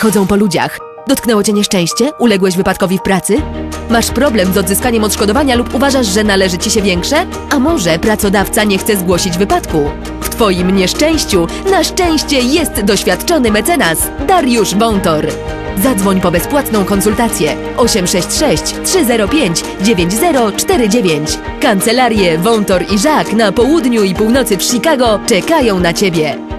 chodzą po ludziach. Dotknęło cię nieszczęście? Uległeś wypadkowi w pracy? Masz problem z odzyskaniem odszkodowania lub uważasz, że należy ci się większe? A może pracodawca nie chce zgłosić wypadku? W twoim nieszczęściu na szczęście jest doświadczony mecenas Dariusz Wątor. Zadzwoń po bezpłatną konsultację 866 305 9049. Kancelarie Wątor i Żak na południu i północy w Chicago czekają na ciebie.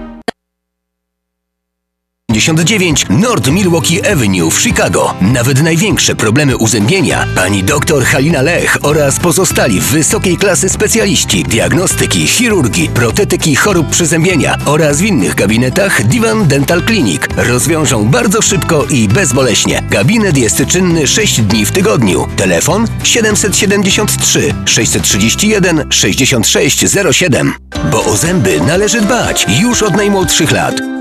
59 North Milwaukee Avenue w Chicago. Nawet największe problemy uzębienia pani dr Halina Lech oraz pozostali wysokiej klasy specjaliści diagnostyki, chirurgii, protetyki chorób przyzębienia oraz w innych gabinetach Divan Dental Clinic rozwiążą bardzo szybko i bezboleśnie. Gabinet jest czynny 6 dni w tygodniu. Telefon 773 631 6607. Bo o zęby należy dbać już od najmłodszych lat.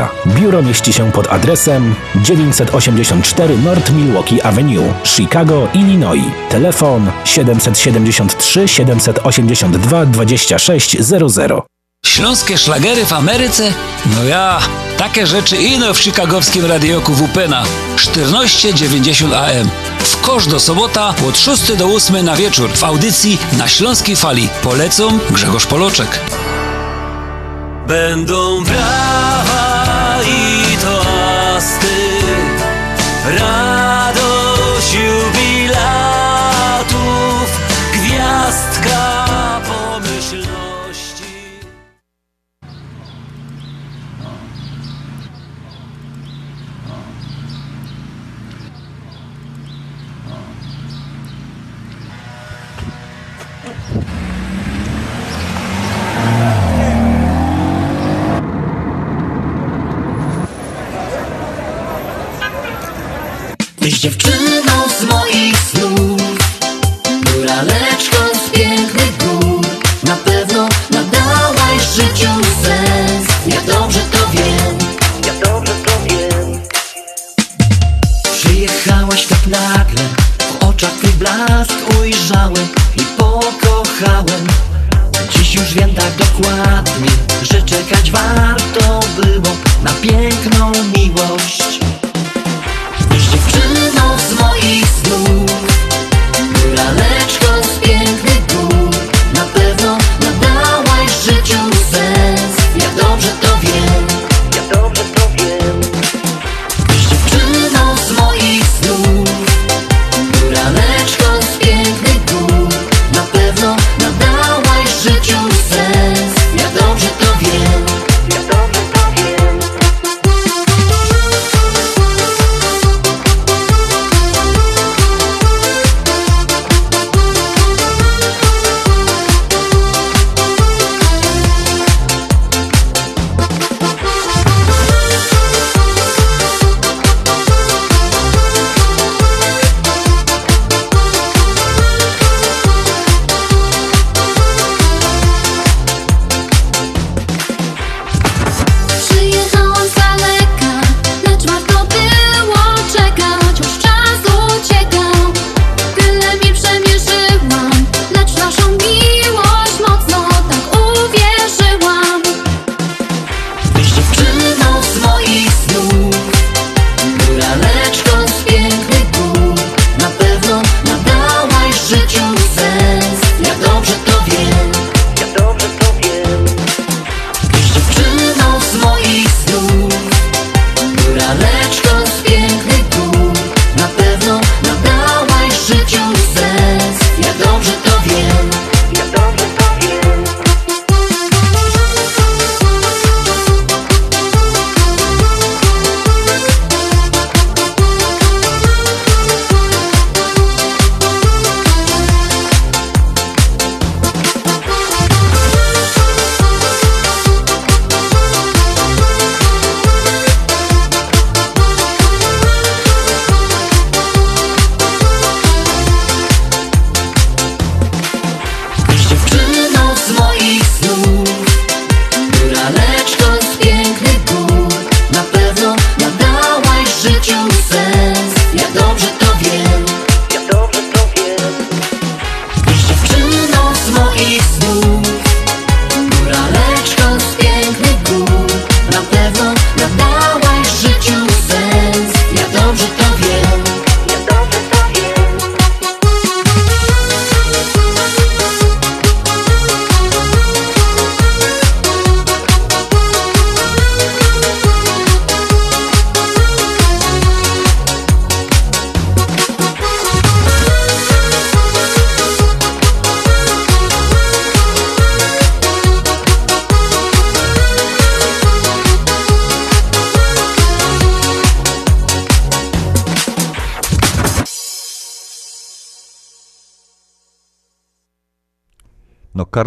Biuro mieści się pod adresem 984 North Milwaukee Avenue, Chicago, Illinois. Telefon 773 782 2600. Śląskie szlagery w Ameryce? No ja, takie rzeczy ino w chicagowskim radioku WPNA 1490 AM. W kosz do sobota od 6 do 8 na wieczór w audycji na Śląskiej Fali. Polecą Grzegorz Poloczek. Będą brawa dziewczyną z moich snów. Góraleczką z pięknych gór. Na pewno nadałaś życiu sens. Ja dobrze to wiem. Ja dobrze to wiem. Przyjechałaś tak nagle. W oczach twój blask ujrzałem I pokochałem. Dziś już wiem tak dokładnie Że czekać warto było Na piękną miłość dziewczyną z moich snów. Góraleczką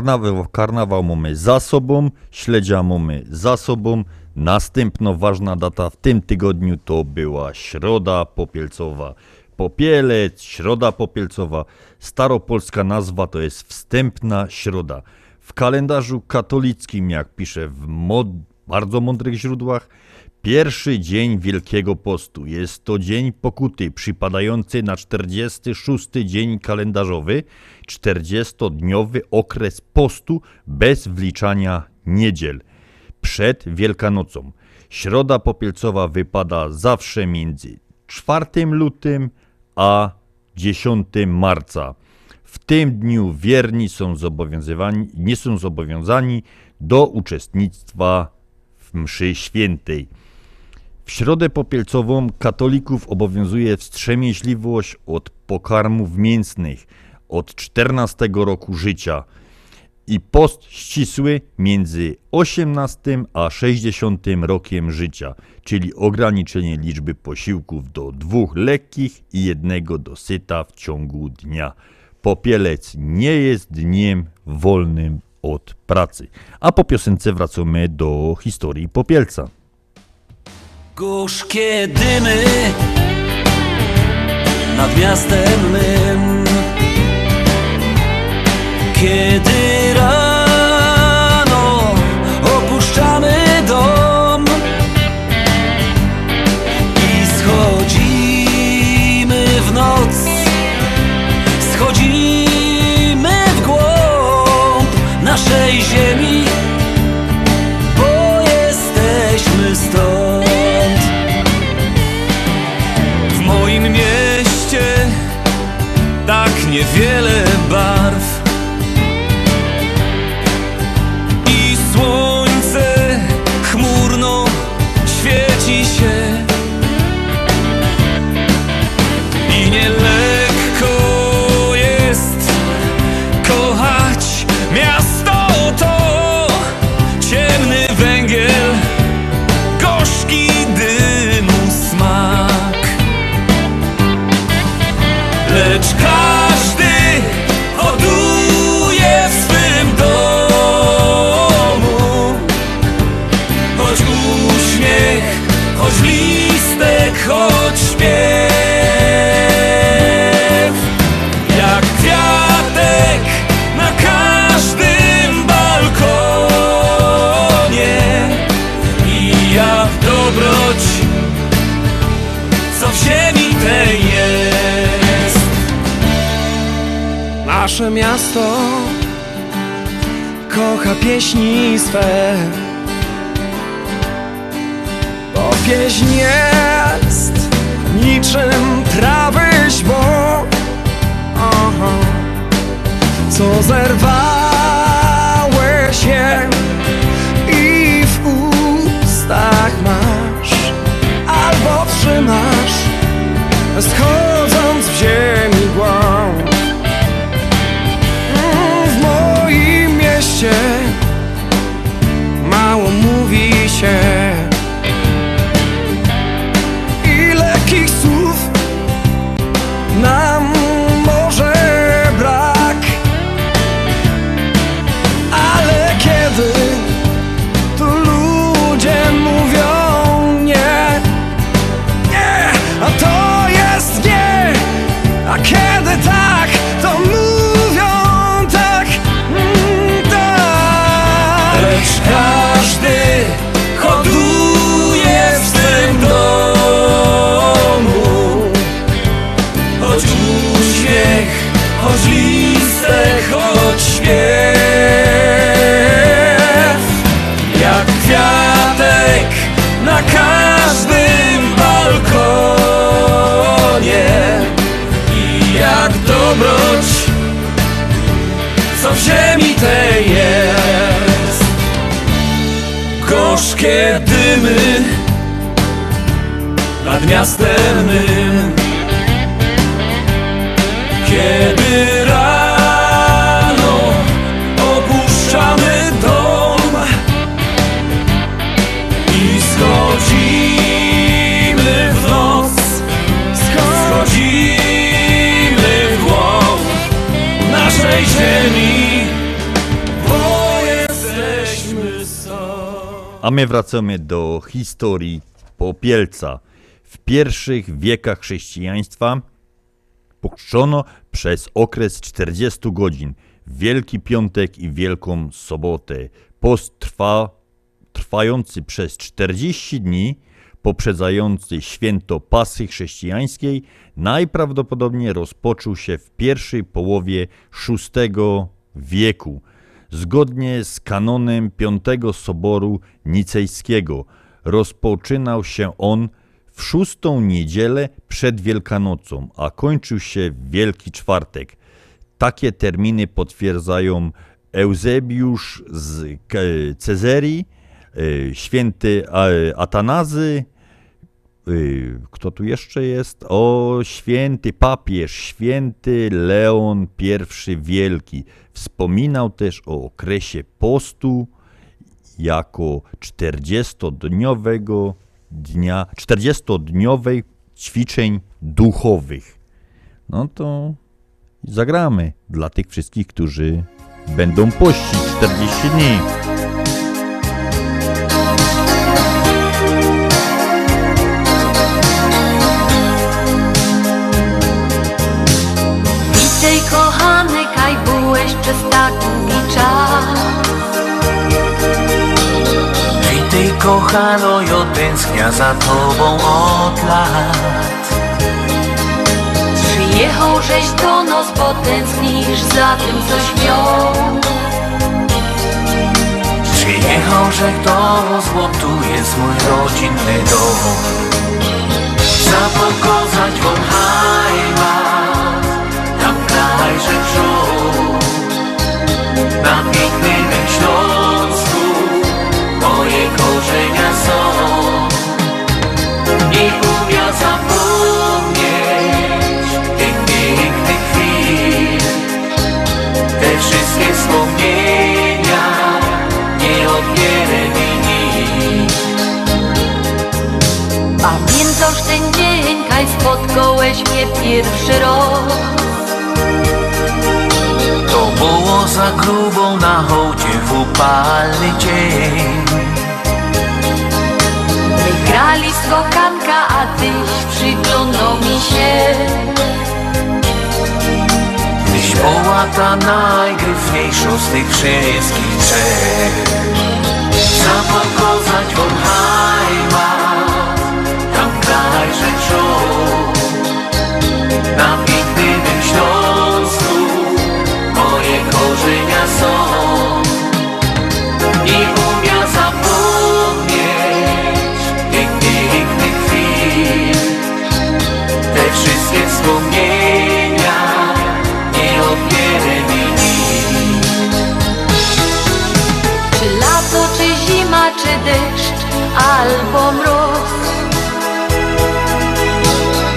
karnawał, karnawał mamy za sobą, śledzia mamy za sobą. Następna ważna data w tym tygodniu to była Środa Popielcowa. Popielec, Środa Popielcowa. Staropolska nazwa to jest Wstępna Środa. W kalendarzu katolickim, jak pisze w mod, bardzo mądrych źródłach, pierwszy dzień Wielkiego Postu. Jest to dzień pokuty przypadający na 46 dzień kalendarzowy, 40-dniowy okres postu bez wliczania niedziel. Przed Wielkanocą. Środa Popielcowa wypada zawsze między 4 lutym a 10 marca. W tym dniu wierni są zobowiązani, nie są zobowiązani do uczestnictwa w mszy świętej. W środę popielcową katolików obowiązuje wstrzemięźliwość od pokarmów mięsnych od 14 roku życia i post ścisły między 18 a 60 rokiem życia, czyli ograniczenie liczby posiłków do dwóch lekkich i jednego dosyta w ciągu dnia. Popielec nie jest dniem wolnym od pracy. A po piosence wracamy do historii Popielca. Gorzkie dymy nad miastem mym Kiedy Nasze miasto kocha pieśni swe Bo pieśń jest niczym trawy źbo Aha. Co zerwałeś Gorzkie dymy nad miastem mym A my wracamy do historii Popielca. W pierwszych wiekach chrześcijaństwa poczczono przez okres 40 godzin Wielki Piątek i Wielką Sobotę. Post trwa, trwający przez 40 dni, poprzedzający święto Pasy chrześcijańskiej, najprawdopodobniej rozpoczął się w pierwszej połowie VI wieku, zgodnie z kanonem Piątego Soboru Nicejskiego. Rozpoczynał się on w szóstą niedzielę przed Wielkanocą, a kończył się w Wielki Czwartek. Takie terminy potwierdzają Eusebiusz z y, święty A- Atanazy, kto tu jeszcze jest? O, święty papież, święty Leon I Wielki. Wspominał też o okresie postu jako 40-dniowego dnia, 40-dniowej ćwiczeń duchowych. No to zagramy dla tych wszystkich, którzy będą pościć 40 dni. Tak długi czas Witaj kochano, tęsknia za tobą od lat. Przyjechał żeś do nas, bo tęsknisz za tym, coś miał Przyjechał, że to zło, tu jest mój rodzinny dom. Zapokazać wam Na pięknym Śląsku. Moje korzenia są. Nie umia zapomnieć tych pięknych chwil. Te wszystkie wspomnienia nie odbierę mi nikt Pamiętasz ten dzień, kaj spotkałeś mnie pierwszy raz To było za grubą na hołdzie w upalny dzień. My grali skokanka, a tyś przyglądał mi się. Tyś była ta najgryfniejsza z tych wszystkich trzech. Wam albo mróz?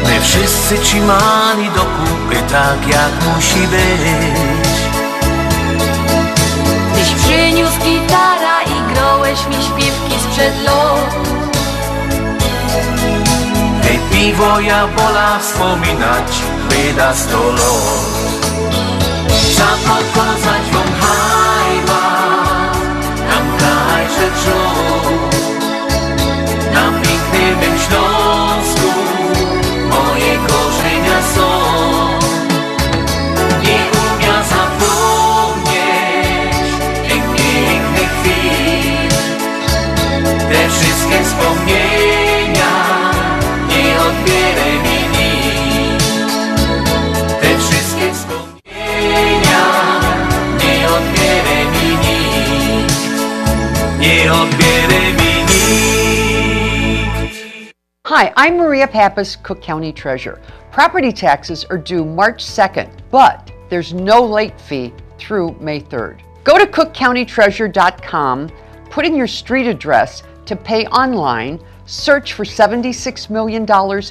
My wszyscy trzymali do kupy tak jak musi być Przyniósł gitara i grałeś mi śpiewki sprzed lat. Te piwo ja bola wspominać wyda sto lat Zapokazać wam tam kraj rzeczą Na pięknym Śląsku moje korzenia są Te wszystkie wspomnienia nie odbierę mi nikt Te wszystkie wspomnienia nie odbierę mi nikt Nie odbierę mi nikt Hi, I'm Maria Pappas, Cook County Treasurer. Property taxes are due March 2nd, but there's no late fee through May 3rd. Go to cookcountytreasure.com, put in your street address to pay online, search for $76 million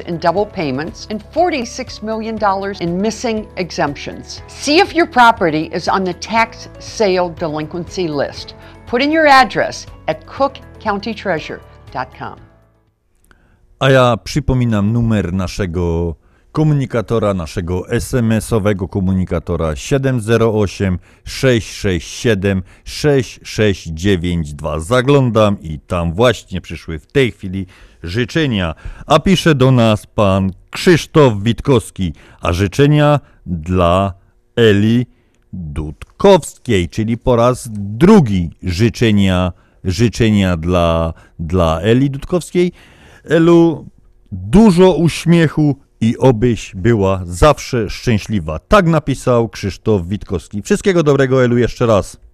in double payments and $46 million in missing exemptions. See if your property is on the tax sale delinquency list. Put in your address at cookcountytreasure.com. A ja przypominam numer naszego komunikatora naszego SMS-owego komunikatora 708 667 6692. Zaglądam i tam właśnie przyszły w tej chwili życzenia, a pisze do nas pan Krzysztof Witkowski, a życzenia dla Eli Dudkowskiej, czyli po raz drugi życzenia, życzenia dla, dla Eli Dudkowskiej. Elu, dużo uśmiechu i obyś była zawsze szczęśliwa. Tak napisał Krzysztof Witkowski. Wszystkiego dobrego, Elu, jeszcze raz.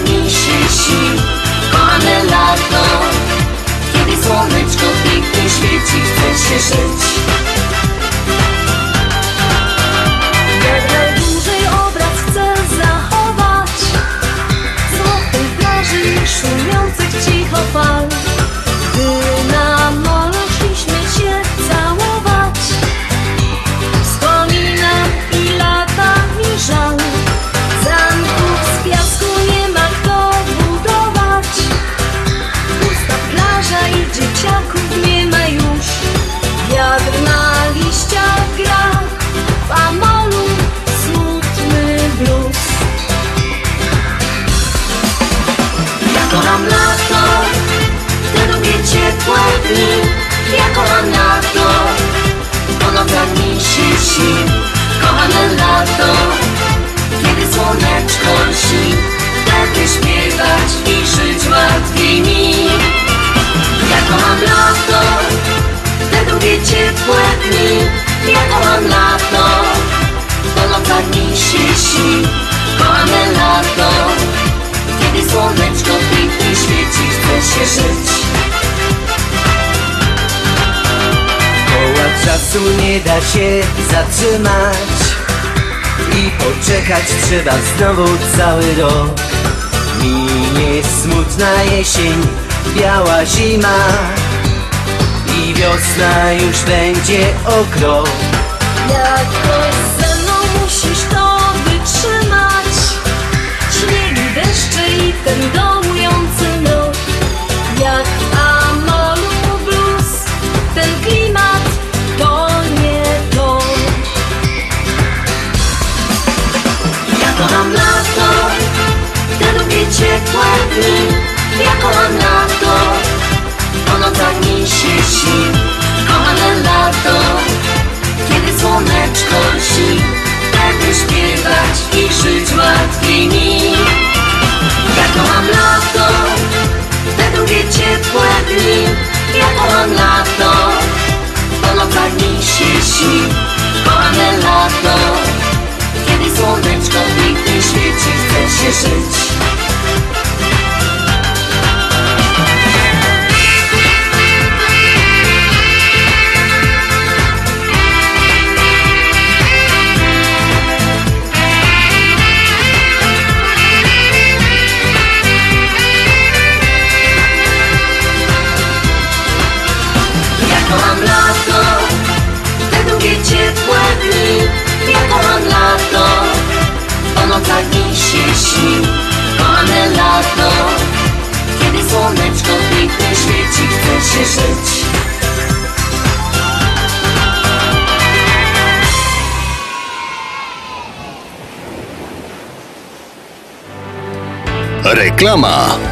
Mi się Kochane lato, kiedy słoneczko pięknie świeci, chce się żyć. Jak najdłużej obraz chcę zachować Złotych plaży i szumiących cicho fal Ja kocham lato, po nocach mi się śni. Kochane lato, kiedy słoneczko lśni. Wtedy śpiewać i żyć łatwiej mi. Ja kocham lato, te długie ciepłe dni. Ja kocham lato, po nocach mi się śni. Kochane lato, kiedy słoneczko pięknie świeci, chce się żyć. Czasu nie da się zatrzymać. I poczekać trzeba znowu cały rok. Minie smutna jesień, biała zima. I wiosna już będzie o krok. Jakoś ze mną musisz to wytrzymać. Śniegi, deszcze i ten dołujący lubię ciepłe dni. Ja kocham lato, po nocach mi się śni. Kochane lato, kiedy słoneczko lśni. Wtedy śpiewać i żyć łatwiej mi. Ja kocham lato, te długie ciepłe dni. Ja kocham lato, po nocach mi się śni. Kochane lato, kiedy słoneczko pięknie świeci, chce się żyć. Śni. Kochane lato, kiedy słoneczko pięknie świeci, chce się żyć. Reklama.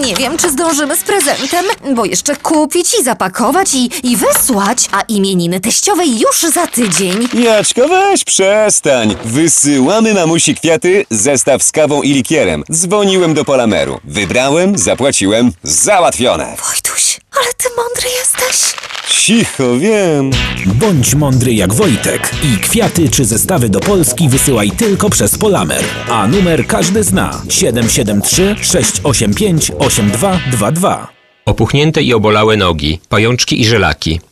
Nie wiem, czy zdążymy z prezentem, bo jeszcze kupić i zapakować i, i wysłać, a imieniny teściowej już za tydzień. Jaczko, weź przestań. Wysyłamy mamusi kwiaty, zestaw z kawą i likierem. Dzwoniłem do Polameru. Wybrałem, zapłaciłem, załatwione. Wojtuś, Ale ty mądry jesteś. Cicho, wiem. Bądź mądry jak Wojtek i kwiaty czy zestawy do Polski wysyłaj tylko przez Polamer. A numer każdy zna 773 685 8222. Opuchnięte i obolałe nogi, pajączki i żelaki,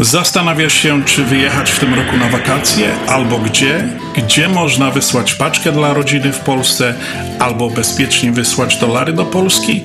Zastanawiasz się, czy wyjechać w tym roku na wakacje, albo gdzie? Gdzie można wysłać paczkę dla rodziny w Polsce, albo bezpiecznie wysłać dolary do Polski?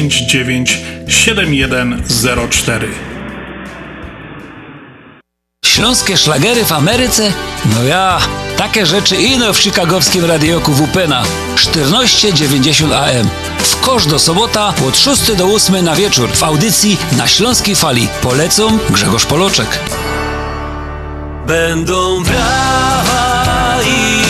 7104. Śląskie szlagery w Ameryce? No ja, takie rzeczy ino w chicagowskim radioku WPNA 1490 AM. W każdą sobota od 6 do 8 na wieczór w audycji na Śląskiej Fali. Polecą Grzegorz Poloczek. Będą brawa i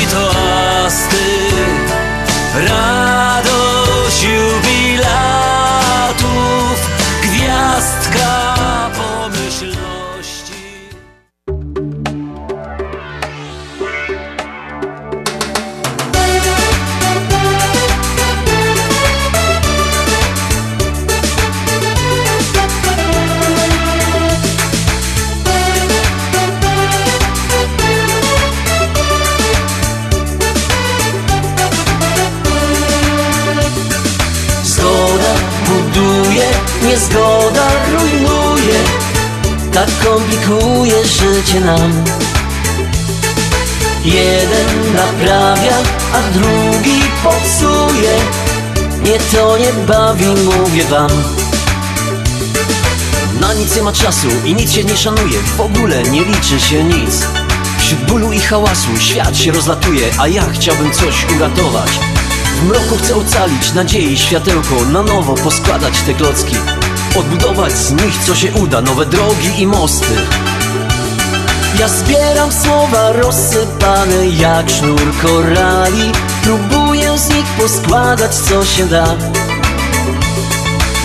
niezgoda rujnuje Tak komplikuje życie nam. Jeden naprawia, a drugi popsuje Nie to nie bawi, mówię wam. Na nic nie ma czasu i nic się nie szanuje W ogóle nie liczy się nic. Wśród bólu i hałasu świat się rozlatuje A ja chciałbym coś uratować. W mroku chcę ocalić nadziei światełko Na nowo poskładać te klocki Odbudować z nich co się uda. Nowe drogi i mosty. Ja zbieram słowa rozsypane jak sznur korali. Próbuję z nich poskładać co się da.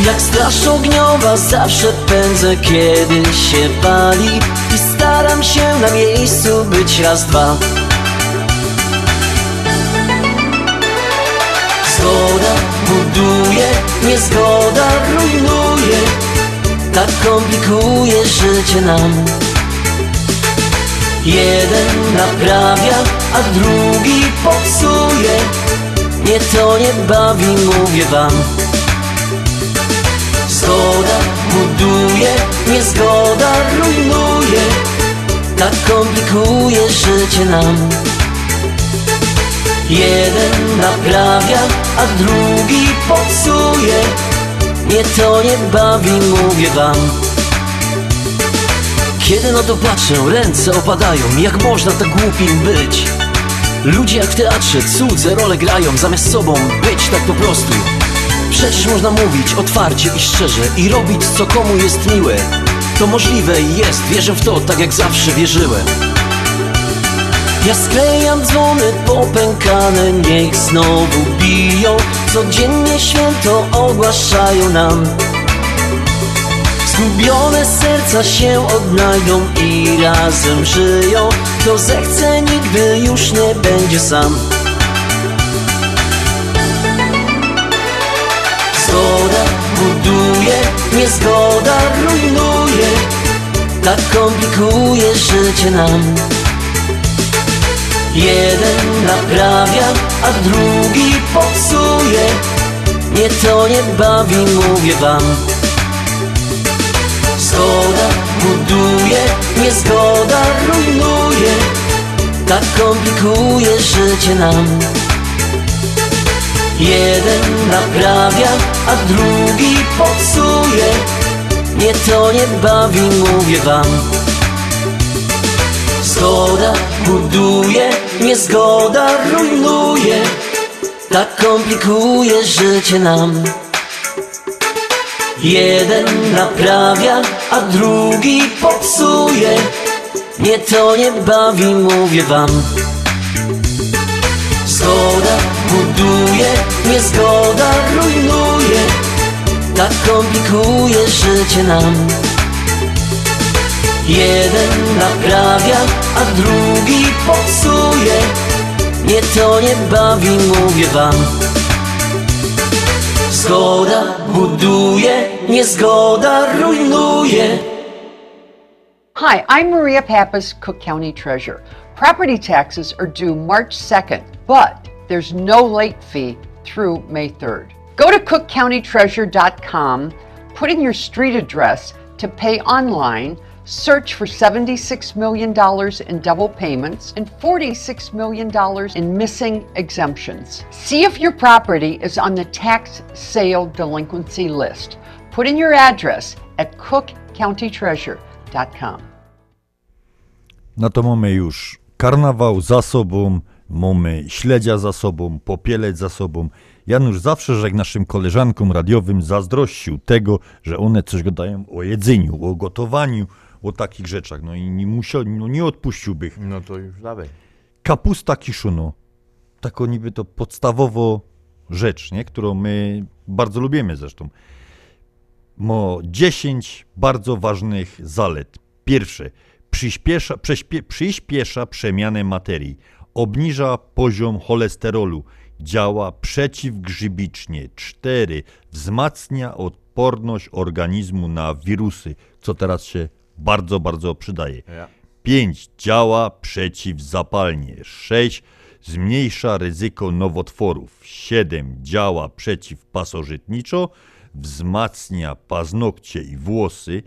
Jak straż ogniowa zawsze pędzę kiedy się pali. I staram się na miejscu być raz, dwa. Zgoda buduje, niezgoda rujnuje Tak komplikuje życie nam. Jeden naprawia, a drugi popsuje. Nie to nie bawi, mówię wam. Zgoda buduje, niezgoda rujnuje. Tak komplikuje życie nam Jeden naprawia, a drugi popsuje. Nie to nie bawi, mówię wam. Kiedy no to patrzę, ręce opadają Jak można tak głupim być? Ludzie jak w teatrze cudze role grają Zamiast sobą być tak po prostu. Przecież można mówić otwarcie i szczerze I robić co komu jest miłe. To możliwe i jest, wierzę w to tak jak zawsze wierzyłem Ja sklejam dzwony popękane, niech znowu biją. Codziennie święto ogłaszają nam. Zgubione serca się odnajdą i razem żyją. Kto zechce nigdy już nie będzie sam. Zgoda buduje, niezgoda rujnuje. Tak komplikuje życie nam Jeden naprawia, a drugi popsuje. Nie to nie bawi, mówię wam. Zgoda buduje, niezgoda rujnuje. Tak komplikuje życie nam. Jeden naprawia, a drugi popsuje. Nie to nie bawi, mówię wam Zgoda buduje, niezgoda rujnuje Tak komplikuje życie nam. Jeden naprawia, a drugi popsuje Nie to nie bawi, mówię wam. Zgoda buduje, niezgoda rujnuje Tak komplikuje życie nam Jeden naprawia, a drugi popsuje Nie to nie bawi, mówię wam Zgoda buduje, niezgoda rujnuje Hi, I'm Maria Pappas, Cook County Treasurer. Property taxes are due March 2nd, but there's no late fee through May 3rd. Go to cookcountytreasure.com, put in your street address to pay online, search for $76 million in double payments and $46 million in missing exemptions. See if your property is on the tax sale delinquency list. Put in your address at cookcountytreasure.com. No to mamy już karnawał za sobą, mamy śledzia za sobą, popielec za sobą. Janusz zawsze, że jak naszym koleżankom radiowym zazdrościł tego, że one coś gadają o jedzeniu, o gotowaniu, o takich rzeczach. No i nie musiał, no nie odpuściłby. ich. No to już dawaj. Kapusta kiszono. Taką niby to podstawowo rzecz, nie? którą my bardzo lubimy zresztą. Ma 10 bardzo ważnych zalet. Pierwsze, przyspiesza, przyspiesza przemianę materii, obniża poziom cholesterolu, działa przeciwgrzybicznie. 4. Wzmacnia odporność organizmu na wirusy, co teraz się bardzo, bardzo przydaje. Ja. 5. Działa przeciwzapalnie. 6. Zmniejsza ryzyko nowotworów. 7. Działa przeciwpasożytniczo. Wzmacnia paznokcie i włosy.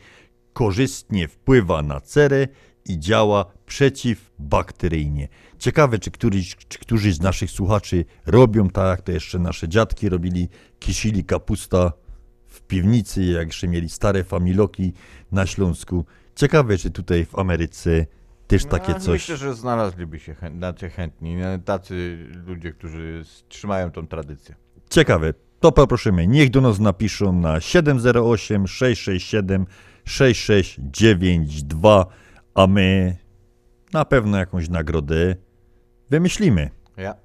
Korzystnie wpływa na cerę i działa przeciwbakteryjnie. Ciekawe, czy któryś, czy któryś z naszych słuchaczy robią tak, jak to jeszcze nasze dziadki robili, kisili kapusta piwnicy, jak jeszcze mieli stare familoki na Śląsku. Ciekawe, czy tutaj w Ameryce też takie No, coś. Myślę, że znalazliby się chę- tacy chętni, nie? tacy ludzie, którzy trzymają tą tradycję. Ciekawe. To poprosimy, niech do nas napiszą na 708 667 6692, a my na pewno jakąś nagrodę wymyślimy. Ja.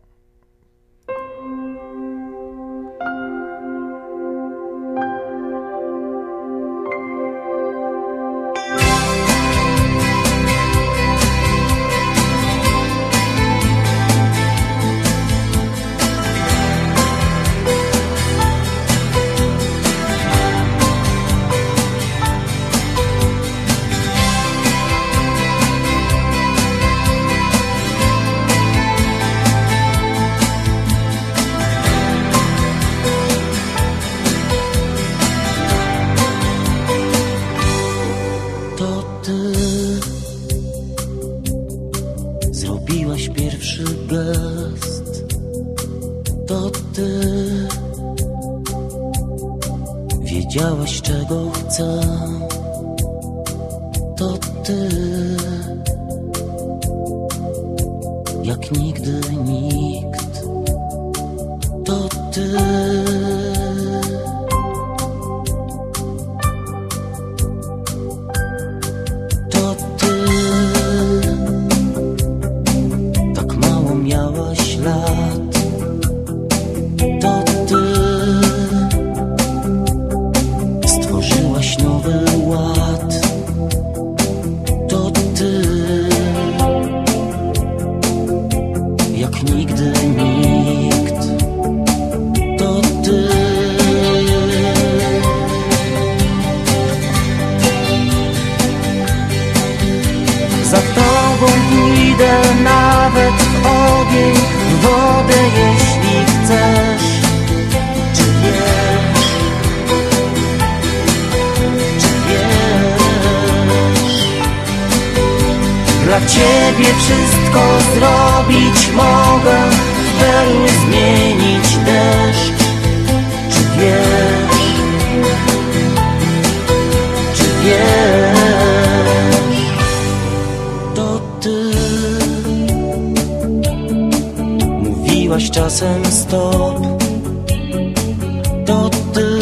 To ty.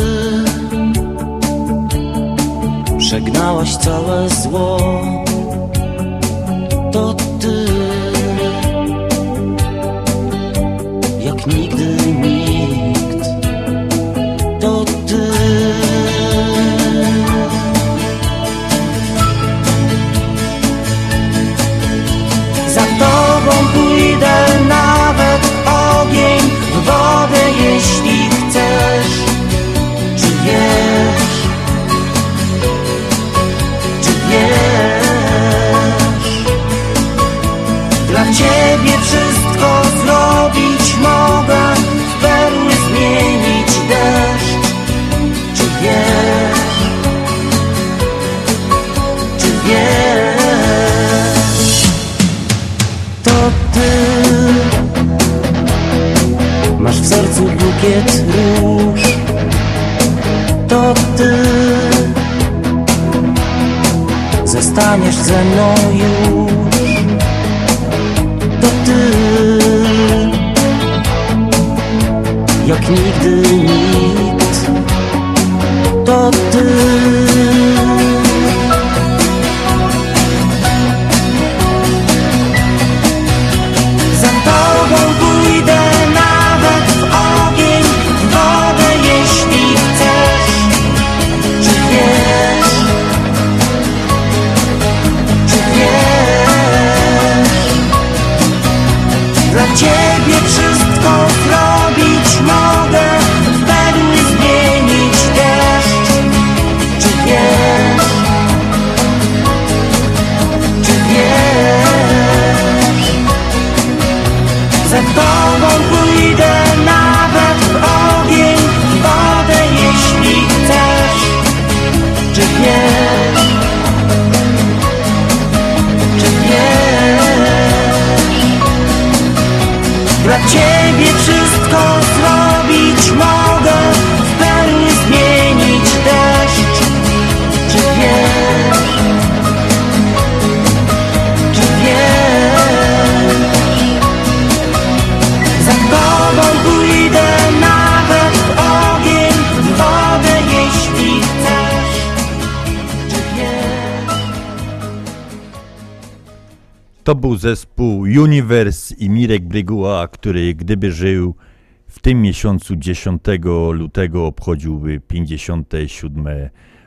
Żegnałaś całe zło bukiet róż To ty. Zostaniesz ze mną już To ty. Jak nigdy nikt To był zespół Universe i Mirek Bryguła, który gdyby żył w tym miesiącu 10 lutego obchodziłby 57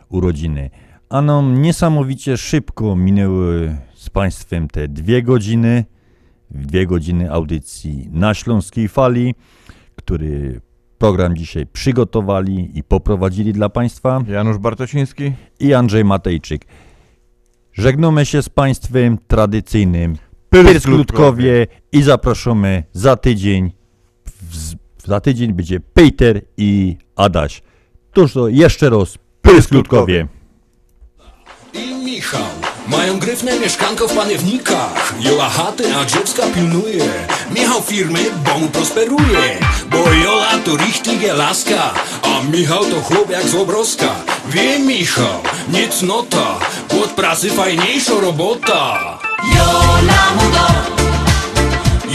urodziny. A nam niesamowicie szybko minęły z Państwem te dwie godziny, dwie godziny audycji na Śląskiej Fali, który program dzisiaj przygotowali i poprowadzili dla Państwa Janusz Bartosiński i Andrzej Matejczyk. Żegnamy się z Państwem tradycyjnym Pyrskutkowie i zapraszamy za tydzień. W- Za tydzień będzie Peter i Adaś. Tuż to jeszcze raz Pyrskutkowie. i Michał Mają gryfne mieszkanko w panewnikach. Jola chaty, a dziecka pilnuje. Michał firmy, bo mu prosperuje. Bo Jola to richtige laska A Michał to chłop jak z obroska. Wie Michał, nie cnota Od pracy fajniejsza robota. Jola mu do,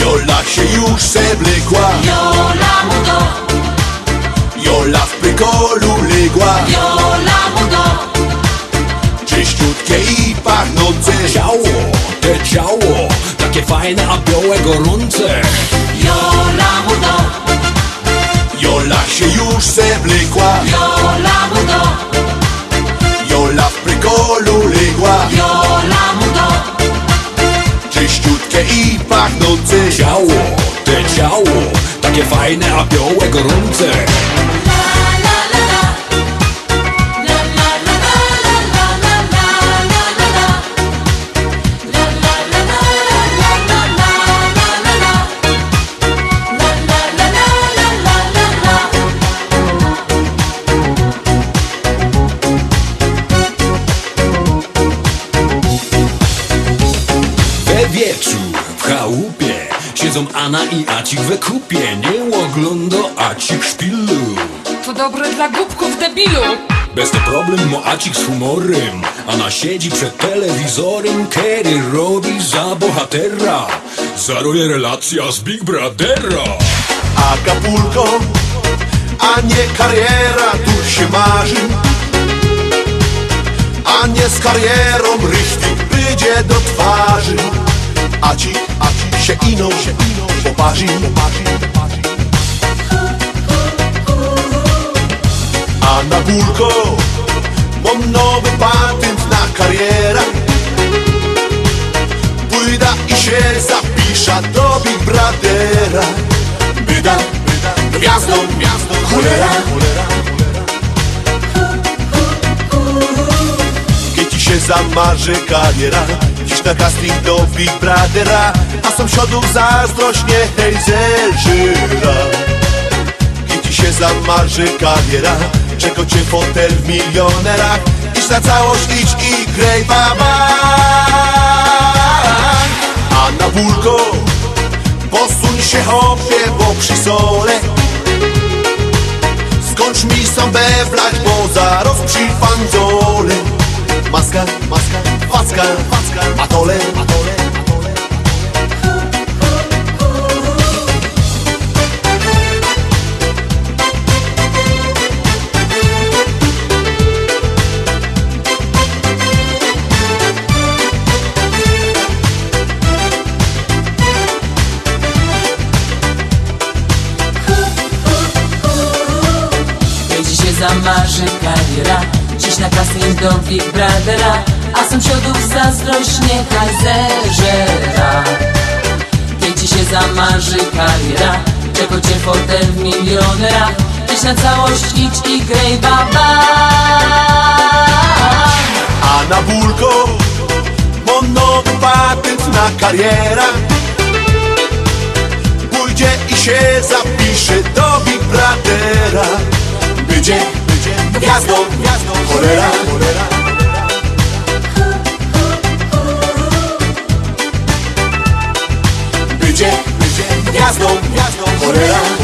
Jola się już zeblekła Jola mu do, Jola w pykolu legła. Jola mu do, Czyściutkie i pachnące Ciało, te ciało Takie fajne, a białe, gorące. Jola mu do, Jola się już zeblekła Jola mu do, Jola w pykolu legła. Jola mu do, Czyściutkie i pachnące Ciało, te ciało Takie fajne, a białe, gorące i Acik we kupie Nie ogląda Acik szpilu. To dobre dla głupków debilu. Bez to problem mo Acik z humorem Anna siedzi przed telewizorem Kerry robi za bohatera. Zaruje relacja z Big Brothera. Acapulco, a nie kariera, tu się marzy. A nie z karierą richtig będzie do twarzy. A ci, a ci się poparzy A na górko mam nowy patent na karierę. Pójdę i się zapiszę do Big Brothera Byda, gwiazdą, gwiazdą, cholera. Kiedy się zamarzy kariera Dziś na casting do Big Brothera A sąsiadów zazdrość niechaj zeżyra Kiedy ci się zamarzy kariera Czego cię fotel w milionerach. Idź na całość, idź i graj baba A na bólko Posuń się hopie, bo przy sole. Skończ mi sąbę wlać, bo zaraz przy fanzole Maska, maska, facka, facka, atole, atole kariera Dziś na casting do Big Brothera A sąsiadów zazdrość niechaj zeżera Jeśli się zamarzy kariera Czego cię fotel w Dziś na całość idź i graj baba A na bólko Mam nowy patent na karierę. Pójdzie i się zapisze do Big Brothera będzie gwiazdą, gwiazdą, cholera, cholera będzie gwiazdą, gwiazdą,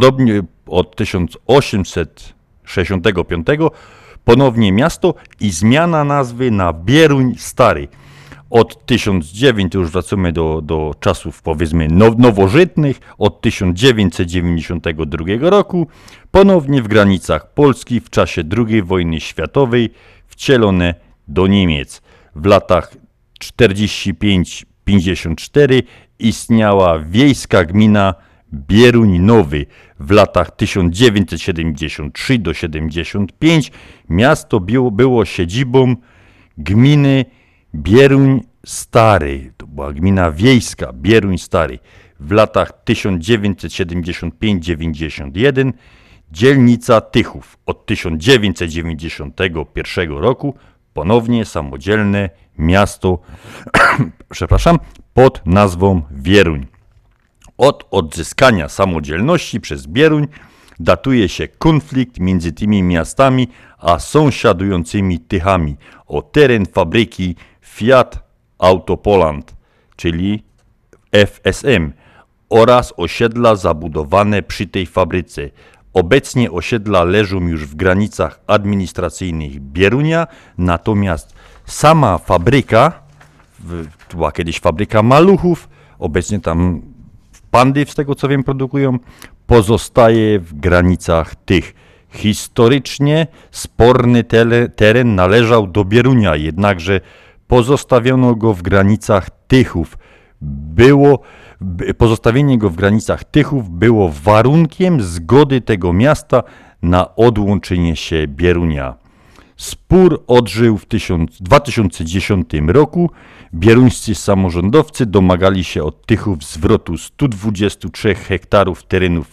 Podobnie od 1865 ponownie miasto i zmiana nazwy na Bieruń Stary. Od 1900, już wracamy do, do czasów powiedzmy now, nowożytnych, od 1992 roku ponownie w granicach Polski w czasie II wojny światowej wcielone do Niemiec. W latach 45-54 istniała wiejska gmina Bieruń Nowy. W latach 1973 do 75 miasto było, siedzibą gminy Bieruń Stary. To była gmina wiejska Bieruń Stary. W latach 1975-91 dzielnica Tychów. Od 1991 roku ponownie samodzielne miasto, przepraszam, pod nazwą Wieruń. Od odzyskania samodzielności przez Bieruń datuje się konflikt między tymi miastami a sąsiadującymi Tychami o teren fabryki Fiat Autopoland, czyli FSM, oraz osiedla zabudowane przy tej fabryce. Obecnie osiedla leżą już w granicach administracyjnych Bierunia, natomiast sama fabryka, była kiedyś fabryka maluchów, obecnie tam pandy, z tego co wiem, produkują, pozostaje w granicach tych. Historycznie sporny tele, teren należał do Bierunia, jednakże pozostawiono go w granicach Tychów. Było, by- pozostawienie go w granicach Tychów było warunkiem zgody tego miasta na odłączenie się Bierunia. Spór odżył w 1000 2010 roku. Bieruńscy samorządowcy domagali się od Tychów zwrotu 123 hektarów terenów